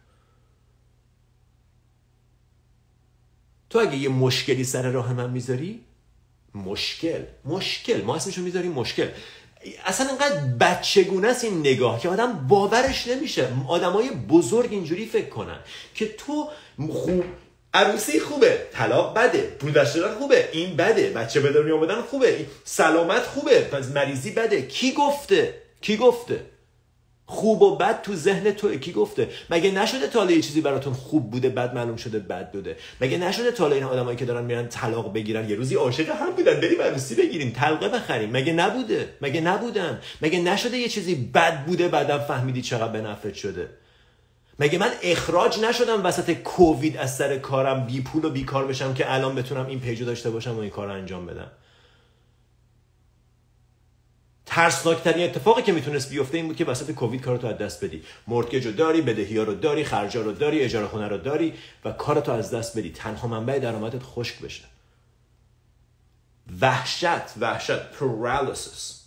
تو اگه یه مشکلی سر راه من می‌ذاری مشکل مشکل. ما اسمشو می‌ذاریم مشکل. اصلا اینقدر بچگونه است این نگاه که آدم باورش نمیشه. آدمای بزرگ اینجوری فکر کنن که تو خوب عروسی خوبه طلاق بده پول خوبه این بده بچه به دنیا آمدن خوبه سلامت خوبه پس مریضی بده. کی گفته؟ کی گفته؟ خوب و بد تو ذهن تو. کی گفته؟ مگه نشده تا یه چیزی براتون خوب بوده بد معلوم شده بد بوده؟ مگه نشده تا این آدمایی که دارن میرن طلاق بگیرن یه روزی عاشق هم بودن بریم عروسی بگیریم طلقه بخریم؟ مگه نبوده؟ مگه نبودن؟ مگه نشده یه چیزی بد بوده بعدم فهمیدی چقدر به شده؟ مگه من اخراج نشدم وسط کووید از سر کارم بی پول و بی کار بشم که الان بتونم این پیجو داشته باشم و این کار انجام بدم؟ ترسناکترین اتفاقی که می‌تونست بیفته این بود که وسط کووید کارتو از دست بدی. مورتگج رو داری بدهی رو داری خرجا رو داری اجاره خونه رو داری و کارتو از دست بدی. تنها منبع درآمدت خشک بشه. وحشت وحشت پرالیسیس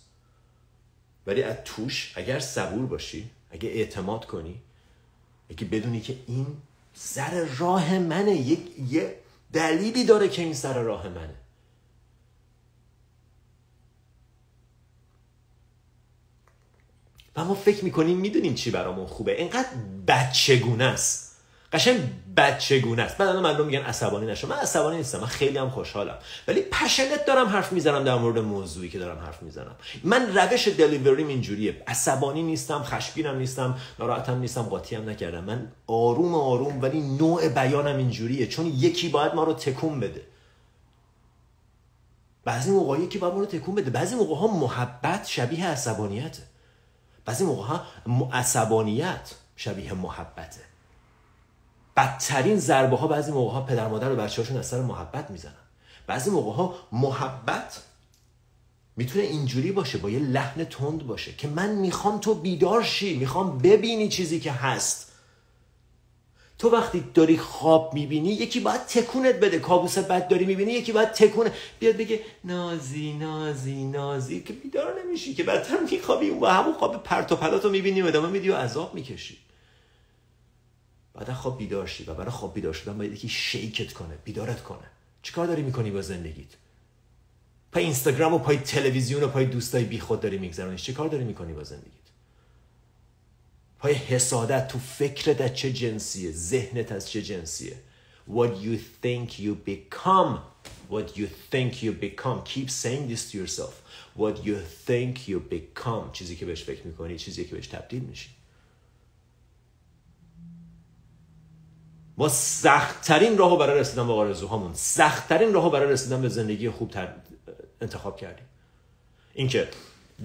ولی از توش اگر صبور باشی اگه اعتماد کنی اگه بدونی که این سر راه منه یک یه دلیلی داره که این سر راه منه. و ما فکر می‌کنیم می‌دونیم چی برامون خوبه. اینقدر بچگونه است. قشنگ بچگونه است. بعد مردم میگن عصبانی نشو. من عصبانی نیستم. من خیلی هم خوشحالم. ولی پشنت دارم حرف می‌زنم در مورد موضوعی که دارم حرف می‌زنم. من روش دلیوریم اینجوریه. عصبانی نیستم خشمگینم نیستم ناراحتم نیستم قاطی هم نکردم. من آروم آروم ولی نوع بیانم اینجوریه. چون یکی باید ما رو تکون بده. بعضی موقع یکی باید ما رو تکون بده. بعضی موقع ها محبت شبیه عصبانیته. بعضی موقع ها عصبانیت شبیه محبته. بدترین ضربه ها بعضی موقع ها پدر مادر و بچه هاشون از سر محبت می‌زنن. بعضی موقع ها محبت می‌تونه اینجوری باشه با یه لحن تند باشه که من می‌خوام تو بیدار شی می‌خوام ببینی چیزی که هست. تو وقتی داری خواب می‌بینی یکی باید تکونت بده. کابوس بد داری می‌بینی یکی باید تکونه. بیاد بگه نازی نازی نازی. که بیدار نمیشی که بدتر میخوابی با همون خواب پرت و پلات رو می‌بینی و ادامه میدی و عذاب می‌کشی. بعد خواب بیدار شی و برای خواب بیدار شدن باید یکی شیکت کنه بیدارت کنه. چیکار داری می‌کنی با زندگیت؟ پای اینستاگرام و پای تلویزیون و پای دوستای بیخود داری میگذرونی. چیکار داری می‌کنی با زندگیت؟ پای حسادت تو فکرت از چه جنسیه؟ ذهنت از چه جنسیه؟ What you think you become. What you think you become. Keep saying this to yourself. What you think you become. چیزی که بهش فکر می‌کنی چیزی که بهش تبدیل میشی. ما سختترین راهو برای رسیدن به آرزوهامون سختترین راهو برای رسیدن به زندگی خوب انتخاب کردیم. اینکه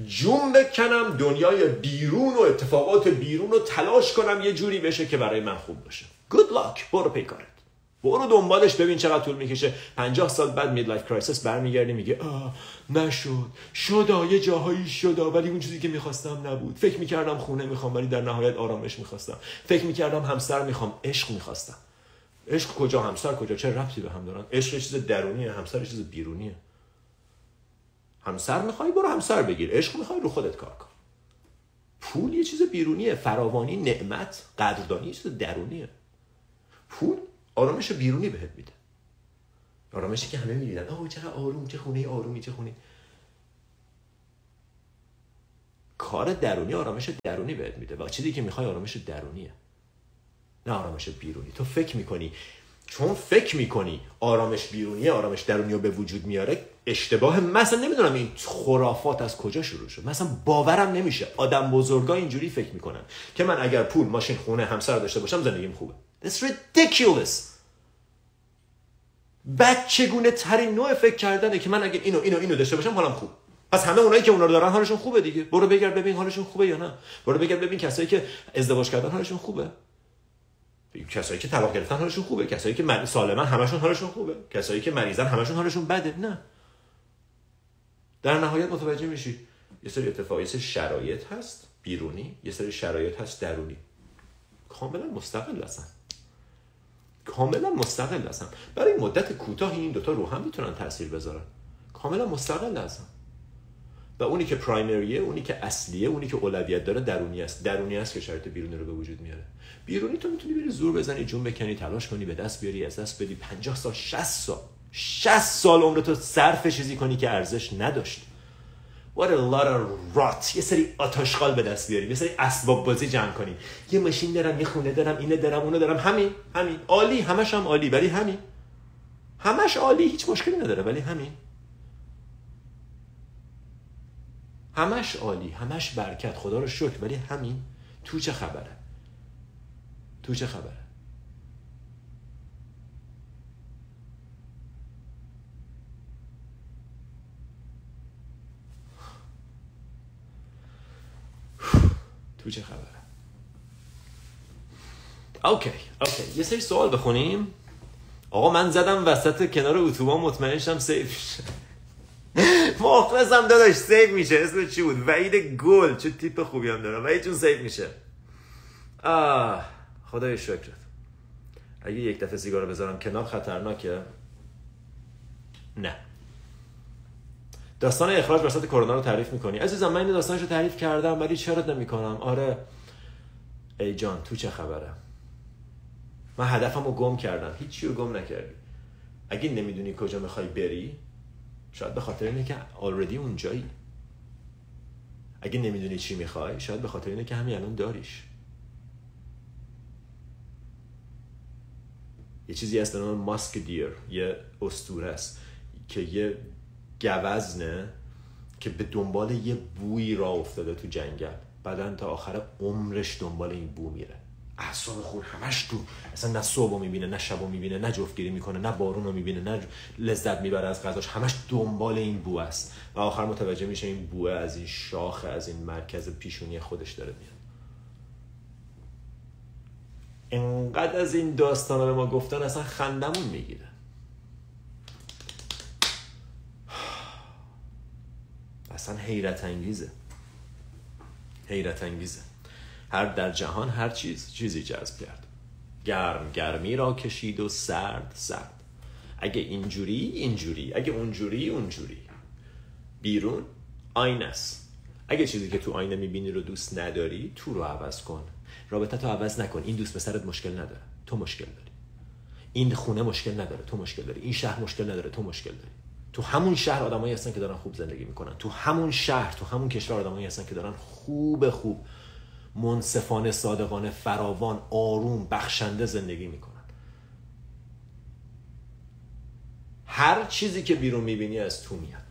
جون بکنم دنیای بیرون و اتفاقات بیرون رو تلاش کنم یه جوری بشه که برای من خوب باشه. Good luck. برو پی کارت. برو دنبالش ببین چقدر طول می‌کشه. 50 سال بعد midlife crisis برمیگردی میگه آه نشد. شدا یه جاهایی شدا ولی اون چیزی که می‌خواستم نبود. فکر می‌کردم خونه می‌خوام ولی در نهایت آرامش می‌خواستم. فکر می‌کردم همسر می‌خوام عشق می‌خواستم. عشق کجا؟ همسر کجا؟ چه ربطی به هم دارن؟ عشق چیز درونیه همسر چیز بیرونیه. همسر می‌خوای برو همسر بگیر. عشق می‌خوای رو خودت کار کن. پول یه چیز بیرونیه. فراوانی نعمت قدردانی چیز درونیه. پول آرامش بیرونی بهت میده. آرامشی که همه می‌دیدن. آه چرا آروم چه خونه آرومی چه خونه کار درونی آرامش درونی بهت میده و چیزی که می‌خوای آرامش درونیه. نه آرامش بیرونی. تو فکر می‌کنی چون فکر می‌کنی آرامش بیرونی آرامش درونی رو به وجود میاره اشتباه مثلا نمی‌دونم این خرافات از کجا شروع شد. مثلا باورم نمیشه. آدم بزرگا اینجوری فکر می‌کنن که من اگر پول ماشین خونه همسر داشته باشم زندگیم خوبه. That's ridiculous. بچگونه ترین نوع فکر کردنه که من اگه اینو اینو اینو داشته باشم حالم خوب. پس همه اونایی که اونا رو دارن حالشون خوبه دیگه. برو بگرد ببین حالشون خوبه یا نه. برو بگرد ببین کسایی که ازدواج کردن حالشون خوبه. کسایی که طلاق گرفتن حالشون خوبه کسایی که سالمن همشون حالشون خوبه کسایی که مریضن همشون حالشون بده نه. در نهایت متوجه میشی. یه سری اتفاق یه سری شرایط هست بیرونی یه سری شرایط هست درونی. کاملا مستقل هستن. کاملا مستقل هستن. برای مدت کوتاه این دوتا رو هم می‌تونن تاثیر بذارن. کاملا مستقل هستن. و اونی که پرایمریه اونی که اصلیه اونی که اولویت داره درونی است. درونی است که شرایط بیرونی رو به وجود میاره. بیرونی تو می‌تونی بری زور بزنی جون بکنی تلاش کنی به دست بیاری از دست بدی. 50 سال 60 سال 60 سال عمر تو صرف چیزی کنی که ارزش نداشت. What a lot of rot. یه سری آتاشقال به دست بیاری یه سری اسباب بازی جمع کنی یه ماشین دارم یه خونه دارم اینه دارم اونو دارم. همین همین. عالی. همش هم عالی. ولی همین. همش عالی. هیچ مشکلی نداره. ولی همین. همش عالی همش برکت. خدا رو شکر. ولی همین تو چه خبره؟ تو چه خبره؟ تو چه خبره؟ okay okay. یه سری سوال بخونیم. آقا من زدم وسط کنار اتوبان مطمئن شم save مخلصم داداش save میشه. اسم چی بود؟ وحید گل. چه تیپ خوبی هم داره. وحید چون save میشه. آه خدایا شکرت. اگه یک دفعه سیگار بذارم کنار خطرناکه. نه. داستان اخراج وسط کرونا رو تعریف می‌کنی؟ عزیزم من این داستانش رو تعریف کردم ولی چرا نمی‌کنم. آره. ای جان تو چه خبره؟ من هدفم رو گم کردم. هیچی رو گم نکردی. اگه نمی‌دونی کجا می‌خوای بری شاید به خاطر اینه که آلردی اونجایی. اگه نمی‌دونی چی می‌خوای شاید به خاطر اینه که همین الان داریش. یه چیزی هست نام ماسک دیر یه استوره است که یه گوزنه که به دنبال یه بوی را افتاده تو جنگل. بعدا تا آخر عمرش دنبال این بو میره. اعصاب خور همش تو. اصلا نه صبح می‌بینه نه شب می‌بینه نه جفتگیری می‌کنه نه بارون رو می‌بینه نه لذت می‌بره از غذاش. همش دنبال این بو است. و آخر متوجه میشه این بوه از این شاخه از این مرکز پیشونی خودش داره میاد. انقدر از این داستان به ما گفتن اصلا خندمون می‌گیره. *sighs* اصلا حیرت انگیزه. حیرت انگیزه. هر در جهان هر چیز چیزی جذب کرد. گرم گرمی را کشید و سرد سرد. اگه اینجوری اینجوری اگه اونجوری اونجوری. بیرون آینه است. اگه چیزی که تو آینه می‌بینی رو دوست نداری تو رو عوض کن. رابطه تو عوض نکن. این دوست پسرت مشکل نداره. تو مشکل داری. این خونه مشکل نداره. تو مشکل داری. این شهر مشکل نداره. تو مشکل داری. تو همون شهر آدمایی هستن که دارن خوب زندگی می‌کنن. تو همون شهر تو همون کشور آدمایی هستن که دارن خوب خوب منصفانه صادقانه فراوان آروم بخشنده زندگی می‌کنن. هر چیزی که بیرون می‌بینی از تو میاد.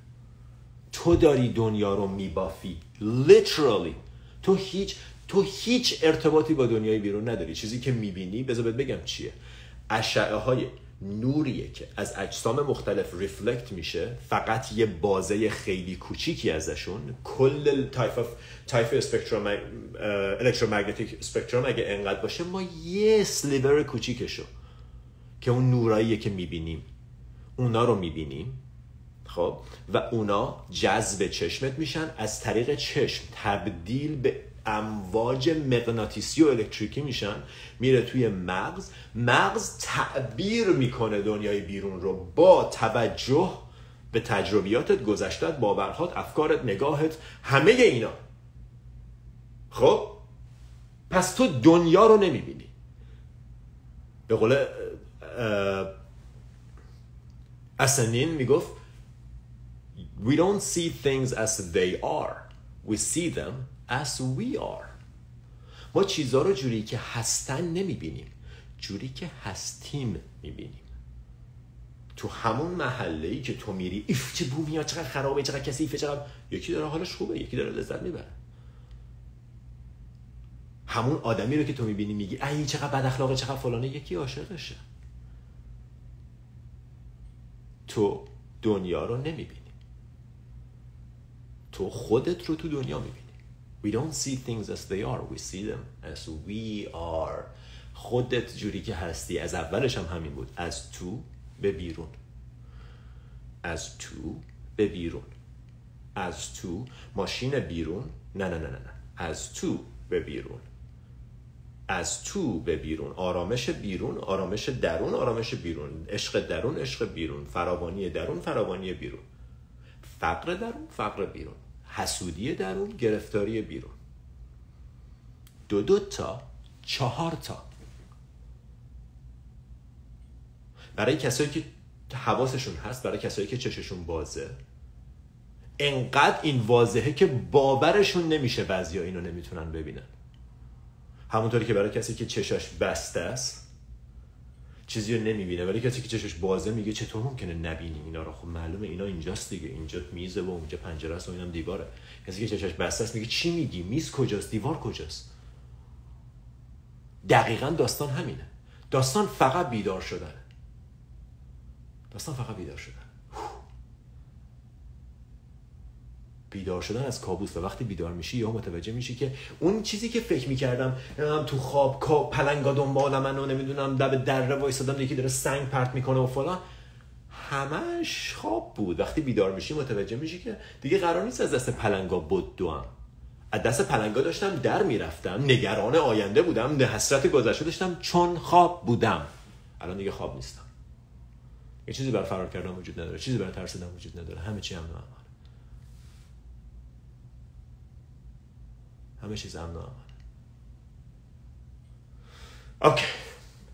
تو داری دنیا رو میبافی. Literally. تو هیچ تو هیچ ارتباطی با دنیای بیرون نداری. چیزی که می‌بینی بذار بگم چیه. اشعه های نوریه که از اجسام مختلف reflect میشه فقط یه بازه خیلی کوچیکی ازشون. کل type of type spectrum electromagnetic spectrum اگه انقدر باشه ما یه sliver کوچیکشو که اون نوراییه که می‌بینیم. اونا رو می‌بینیم. خب؟ و اونا جذب چشمت میشن. از طریق چشم تبدیل به امواج مغناطیسی و الکتریکی میشن میره توی مغز. مغز تعبیر می‌کنه دنیای بیرون رو با توجه به تجربیاتت گذشتت باورهات افکارت نگاهت همه اینا. خب؟ پس تو دنیا رو نمی‌بینی. به قول اسنین می‌گفت We don't see things as they are. We see them as we are. ما چیزها رو جوری که هستن نمی‌بینیم جوری که هستیم می‌بینیم. تو همون محله ای که تو میری ایف چه بو میاد چقدر خرابه چقدر کثیفه چقدر یکی داره حالش خوبه یکی داره لذت می‌بره. همون آدمی رو که تو می‌بینی میگی ای چقدر بد اخلاقه چقدر فلانه یکی عاشقشه. تو دنیا رو نمی‌بینی. تو خودت رو تو دنیا می‌بینی. We don't see things as they are. We see them as we are. خودت جوری که هستی. از اولش هم همین بود. از تو به بیرون. از تو به بیرون. از تو ماشین بیرون. نه نه نه نه از تو به بیرون. از تو به بیرون. آرامش بیرون آرامش درون آرامش بیرون. عشق درون عشق بیرون. فراوانی درون فراوانی بیرون. فقر درون فقر بیرون. حسودی درون گرفتاری بیرون. دو دو تا چهار تا. برای کسایی که حواسشون هست برای کسایی که چششون بازه انقدر این واضحه که باورشون نمیشه بعضیا اینو نمی‌تونن ببینن. همونطوری که برای کسی که چشش بسته است چیزی رو نمی‌بینه ولی کسی که چشش بازه میگه چطور ممکنه نبینی اینا رو؟ خب معلومه اینا اینجاست دیگه اینجا میزه و اونجا پنجره است و اینم دیواره. کسی که چشش بسته است میگه چی میگی؟ میز کجاست؟ دیوار کجاست؟ دقیقا داستان همینه. داستان فقط بیدار شدن داستان فقط بیدار شدن بیدار شدن از کابوس و وقتی بیدار میشی یا متوجه میشی که اون چیزی که فکر می‌کردم تو خواب پلنگا دنبال من و نمی‌دونم لب دره وایسادم یکی داره سنگ پرت می‌کنه و فلان. همش خواب بود. وقتی بیدار میشی متوجه میشی که دیگه قرار نیست از دست پلنگا بدوم. از دست پلنگا داشتم در می‌رفتم. نگران آینده بودم. حسرت گذشته داشتم چون خواب بودم. الان دیگه خواب نیستم. یه چیزی برای فرار کردن وجود نداره. چیزی برای ترسیدن وجود نداره. همه چی امن و همه چیز امن و okay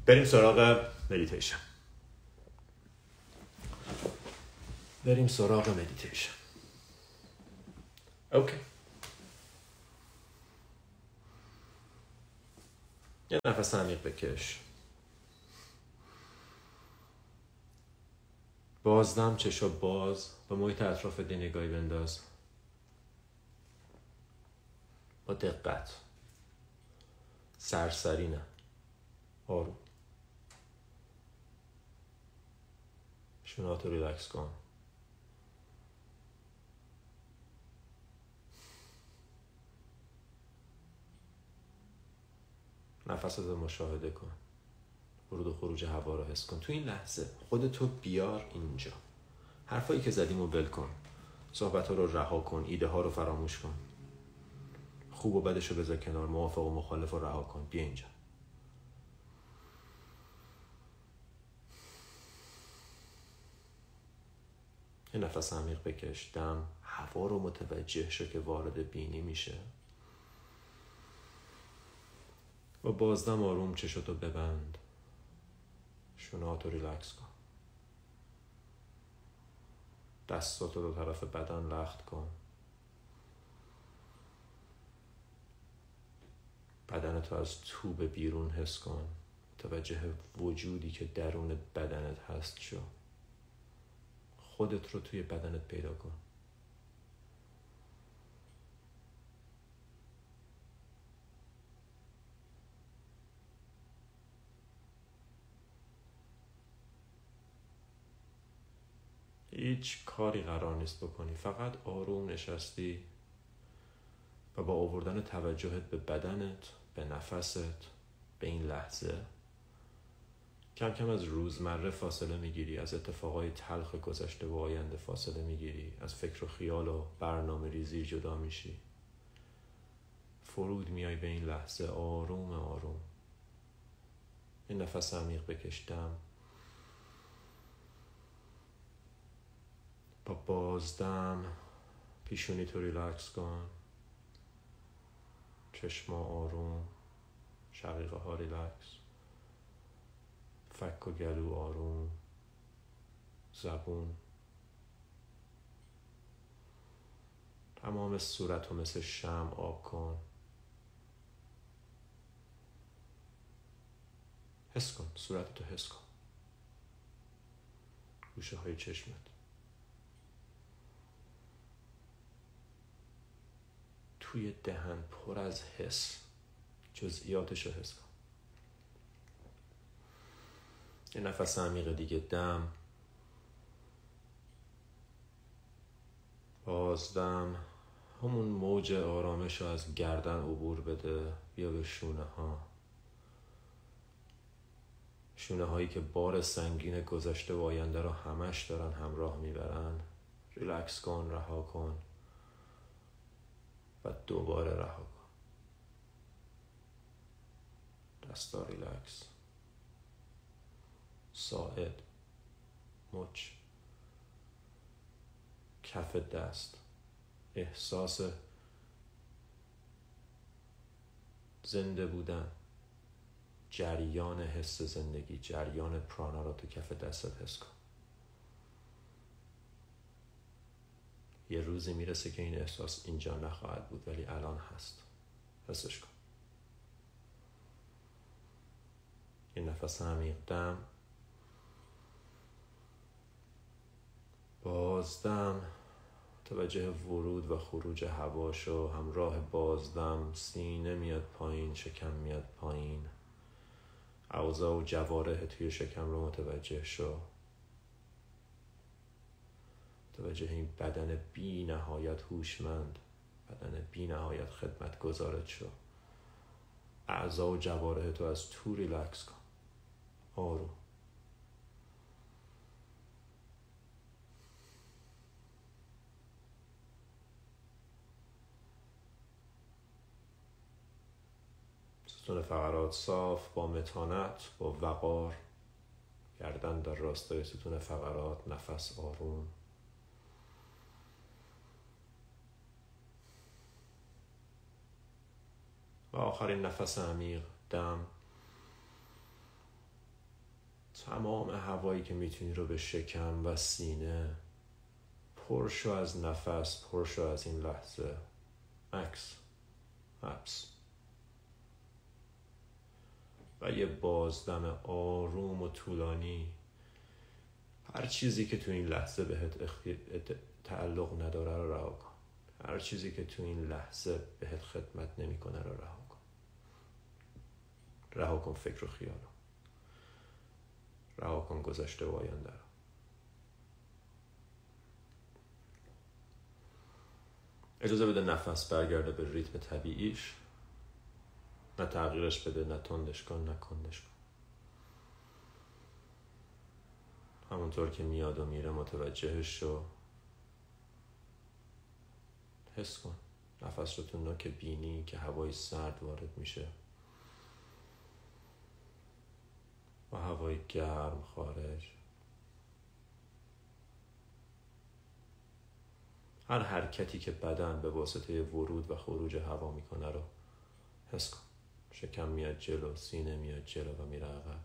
بریم سراغ مدیتیشن بریم سراغ مدیتیشن okay. یه نفس عمیق بکش. بازدم چشا باز به محیط اطراف یه نگاهی بنداز. با دقت. سرسری نه. آروم. شوناتو ریلکس کن. نفست رو مشاهده کن. ورود و خروج هوا رو حس کن. تو این لحظه خودتو بیار اینجا. حرفایی که زدیم رو ول کن. صحبت ها رو رها کن. ایده ها رو فراموش کن. خوب و بدش رو بذار کنار موافق و مخالف رو رها کن. بیا اینجا. یه نفس عمیق بکش. دم هوا رو متوجه شو که وارد بینی میشه. و بازدم آروم چشاتو ببند. شوناتو ریلکس کن. دستاتو رو طرف بدن لخت کن. بدنتو از تو به بیرون حس کن. توجه وجودی که درون بدنت هست شو. خودت رو توی بدنت پیدا کن. هیچ کاری قرار نیست بکنی. فقط آروم نشستی. و با آوردن توجهت به بدنت به نفست به این لحظه کم کم از روزمره فاصله می‌گیری از اتفاقای تلخ گذشته و آینده فاصله می‌گیری از فکر و خیال و برنامه ریزی جدا میشی. فرود میای به این لحظه آروم آروم. این نفس عمیق بکشتم با بازدم پیشونی تو ریلکس کن. چشما آروم شقیقه ها ریلکس. فک و گلو آروم زبون. تمام صورت رو مثل شمع آب کن. حس کن صورت تو حس کن. گوشه های چشمت. توی دهن پر از حس جزئیاتش رو حس کن. یه نفس عمیق دیگه دم. بازدم همون موج آرامش رو از گردن عبور بده. بیا به شونه ها. شونه هایی که بار سنگین گذشته و آینده رو همش دارن همراه می‌برن. ریلکس کن رها کن. و دوباره رها کن. دستا ریلکس. ساعد. مچ. کف دست. احساس زنده بودن. جریان حس زندگی. جریان پرانا را تو کف دستت حس کن. یه روزی می‌رسه که این احساس اینجا نخواهد بود ولی الان هست. حسش کن. یه نفس عمیق دم. بازدم توجه ورود و خروج هواشو همراه بازدم سینه میاد پایین شکم میاد پایین. اوضاع و جواره توی شکم رو متوجه شو. توجه این بدن بی نهایت هوشمند بدن بی نهایت خدمت گذارت شو. اعضا و جواره تو از تو ریلکس کن. آروم. ستون فقرات صاف با متانت با وقار. گردن در راستای ستون فقرات نفس آروم. آخرین نفس عمیق دم. تمام هوایی که می‌تونی رو به شکم و سینه پرشو از نفس پرشو از این لحظه. مکس حبس. و یه بازدم آروم و طولانی. هر چیزی که تو این لحظه بهت تعلق نداره رو رها کن. هر چیزی که تو این لحظه بهت خدمت نمی‌کنه رو رها کن. رها کن فکر و خیال رها کن گذشته و آینده رو. اجازه بده نفس برگرده به ریتم طبیعیش. نه تغییرش بده نه تندش کن نه کندش کن. همونطور که میاد و میره متوجهش شو. حس کن. نفس رو تو نوک بینی که هوای سرد وارد میشه. و هوای گرم خارج. هر حرکتی که بدن به واسطه ورود و خروج هوا می‌کنه رو حس کن. شکم میاد جلو سینه میاد جلو و میره عقب.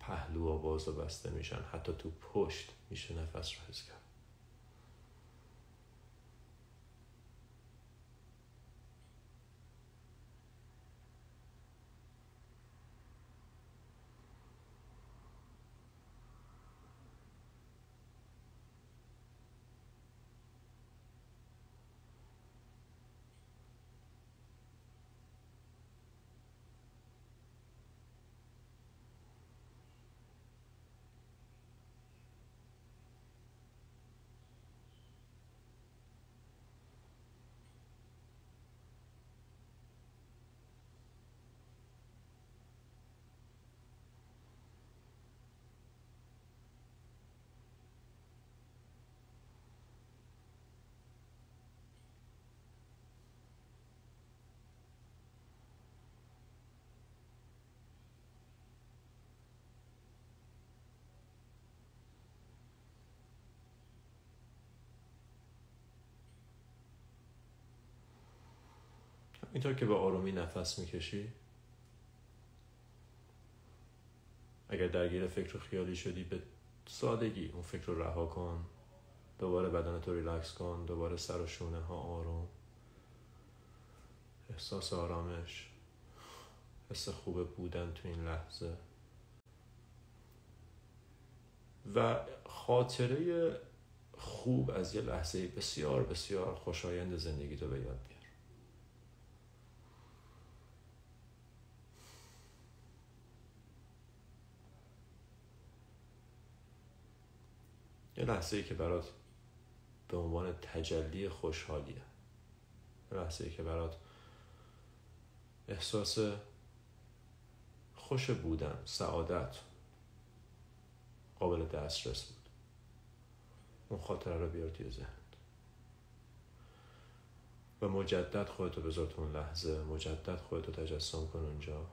پهلو و باز و بسته میشن. حتی تو پشت میشه نفس رو حس کرد. اینطور که به آرومی نفس می‌کشی. اگر درگیر فکر خیالی شدی به سادگی اون فکر رو رها کن. دوباره بدن تو ریلکس کن. دوباره سر و شونه ها آروم. احساس آرامش. حس خوب بودن تو این لحظه. و خاطره خوب از یه لحظه بسیار بسیار خوشایند زندگی تو به یاد بیار. یه لحظه ای که برات به عنوان تجلی خوشحالیه. یه لحظه ای که برات احساس خوش بودن سعادت قابل دسترس بود. اون خاطره رو بیار توی ذهنت. و مجدد خودتو بذار تو اون لحظه مجدد خودتو تجسم کن اونجا.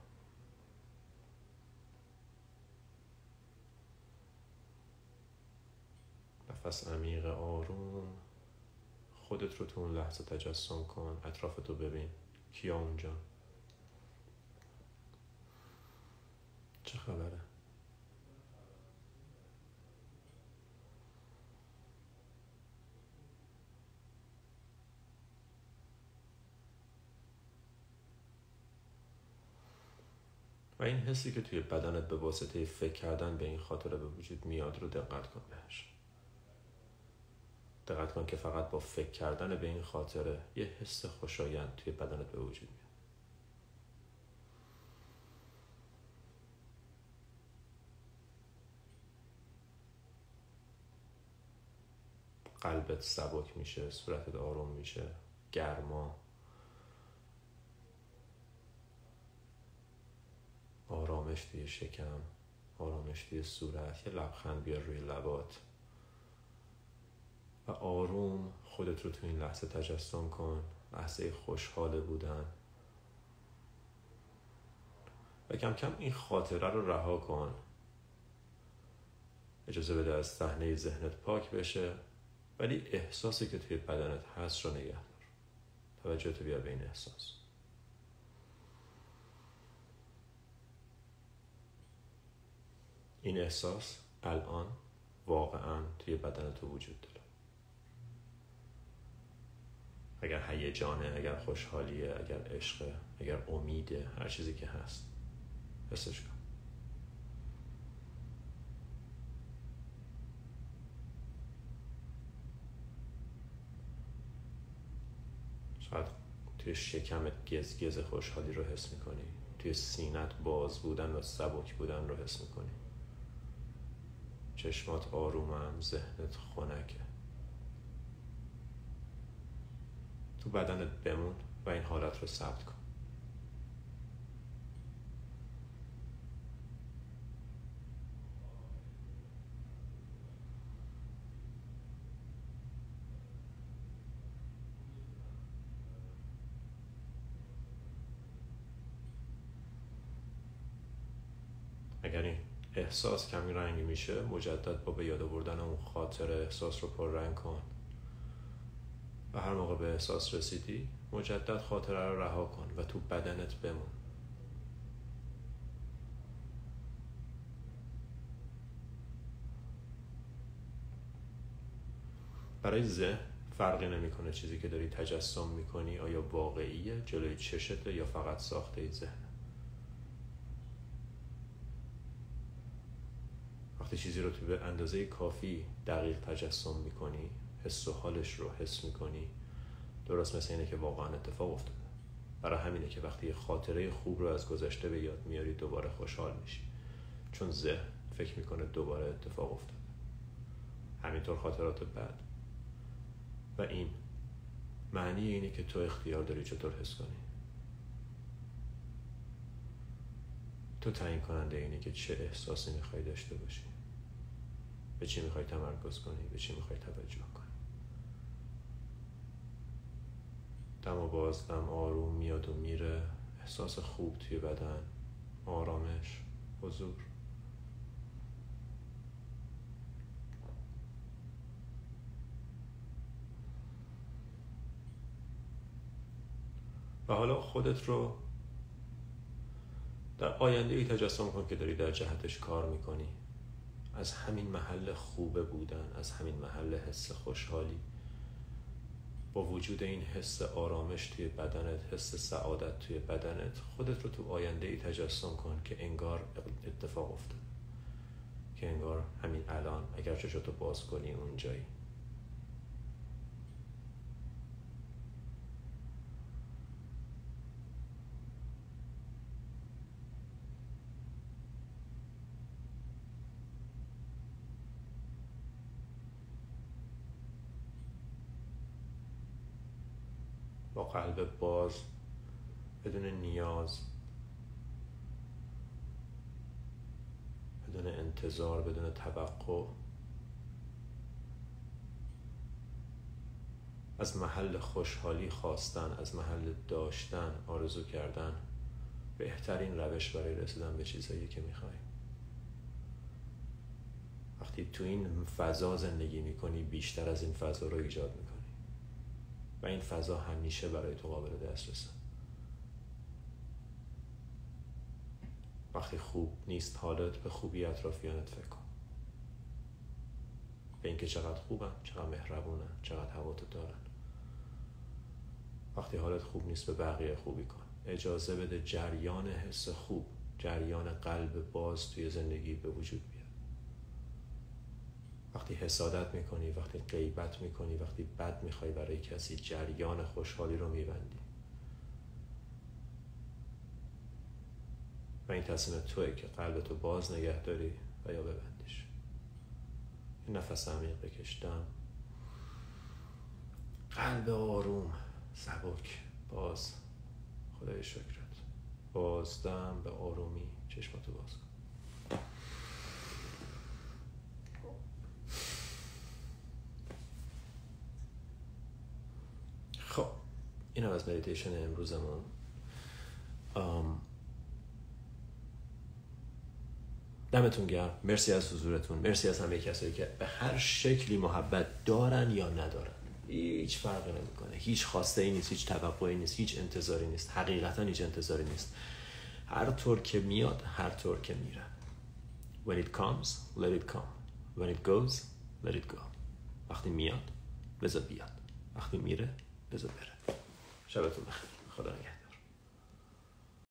نفس عمیق آروم. خودت رو تو اون لحظه تجسم کن. اطرافتو ببین. کیا اونجا؟ چه خبره؟ و این حسی که توی بدنت به واسطه فکر کردن به این خاطره به وجود میاد رو دقت کن بهش. دقت کن که فقط با فکر کردن به این خاطره یه حس خوشایند توی بدنت به وجود میاد. قلبت سبک میشه صورتت آروم میشه گرما. آرامش توی شکم آرامش توی صورت. یه لبخند بیار روی لبات. آروم خودت رو تو این لحظه تجسم کن. لحظه خوشحال بودن. و کم کم این خاطره رو رها کن. اجازه بده از صحنه ذهنت پاک بشه ولی احساسی که توی بدنت هست رو نگه دار. توجه تو بیار به این احساس. این احساس الان واقعا توی بدن تو وجود داره. اگر هیجانه اگر خوشحالیه اگر عشقه اگر امیده هر چیزی که هست. حسش کن. شاید توی شکمت گز گز خوشحالی رو حس می‌کنی. توی سینت باز بودن و سبک بودن رو حس می‌کنی. چشمات آرومن ذهنت خنکه. تو بدنت بمون و این حالت رو ثبت کن. اگر این احساس کمی رنگی میشه مجدد با به یاد آوردن اون خاطر احساس رو پر رنگ کن. و هر موقع به احساس رسیدی مجدد خاطره رو رها کن و تو بدنت بمون. برای ذهن فرقی نمی‌کنه چیزی که داری تجسم می‌کنی آیا واقعیه جلوی چشته یا فقط ساخته ذهن؟ وقتی چیزی رو تو به اندازه کافی دقیق تجسم می‌کنی حس و حالش رو حس می‌کنی. درست مثل اینه که واقعا اتفاق افتاده. برای همینه که وقتی خاطره خوب رو از گذشته به یاد میاری دوباره خوشحال میشی. چون ذهن فکر می‌کنه دوباره اتفاق افتاده. همینطور خاطرات بد و این معنی اینه که تو اختیار داری چطور حس کنی. تو تعیین کننده اینه که چه احساسی می‌خوای داشته باشی. به چی می‌خوای تمرکز کنی؟ به چی می‌خوای توجه کنی؟ دم و باز دم آروم میاد و میره. احساس خوب توی بدن. آرامش. حضور. و حالا خودت رو در آینده ای تجسم کن که داری در جهتش کار می‌کنی. از همین محل خوبه بودن از همین محل حس خوشحالی. با وجود این حس آرامش توی بدنت حس سعادت توی بدنت خودت رو تو آینده ای تجسم کن که انگار اتفاق افتاد. که انگار همین الان اگر چشتو باز کنی اونجایی قلب باز بدون نیاز بدون انتظار بدون توقع. از محل خوشحالی خواستن از محل داشتن آرزو کردن بهترین روش برای رسیدن به چیزهایی که می‌خوای وقتی تو این فضا زندگی می‌کنی بیشتر از این فضا رو ایجاد می‌کنی. و این فضا همیشه برای تو قابل دسترسه. وقتی خوب نیست حالت به خوبی اطرافیانت فکر کن. به اینکه چقدر خوبن چقدر مهربونن چقدر هواتو دارن. وقتی حالت خوب نیست به بقیه خوبی کن. اجازه بده جریان حس خوب جریان قلب باز توی زندگی به وجود بیاد. وقتی حسادت می‌کنی وقتی غیبت می‌کنی وقتی بد می‌خوای برای کسی جریان خوشحالی رو میبندی. و این تصمیم توی که قلبتو باز نگه داری و یا ببندیش. این نفس عمیق بکشتم قلب آروم سبک باز. خدای شکرت. بازدم به آرومی چشماتو باز کن. این از مدیتیشن امروزمون. دمتون گرم. مرسی از حضورتون. مرسی از همه کسایی که به هر شکلی محبت دارن یا ندارن. هیچ فرقی نمی‌کنه. هیچ خواسته ای نیست هیچ توقعی نیست هیچ انتظاری نیست. حقیقتا هیچ انتظاری نیست. هر طور که میاد هر طور که میره. When it comes let it come. When it goes let it go. وقتی میاد بذار بیاد. وقتی میره بذار بره. شبتون بخیر. خدا نگهدار.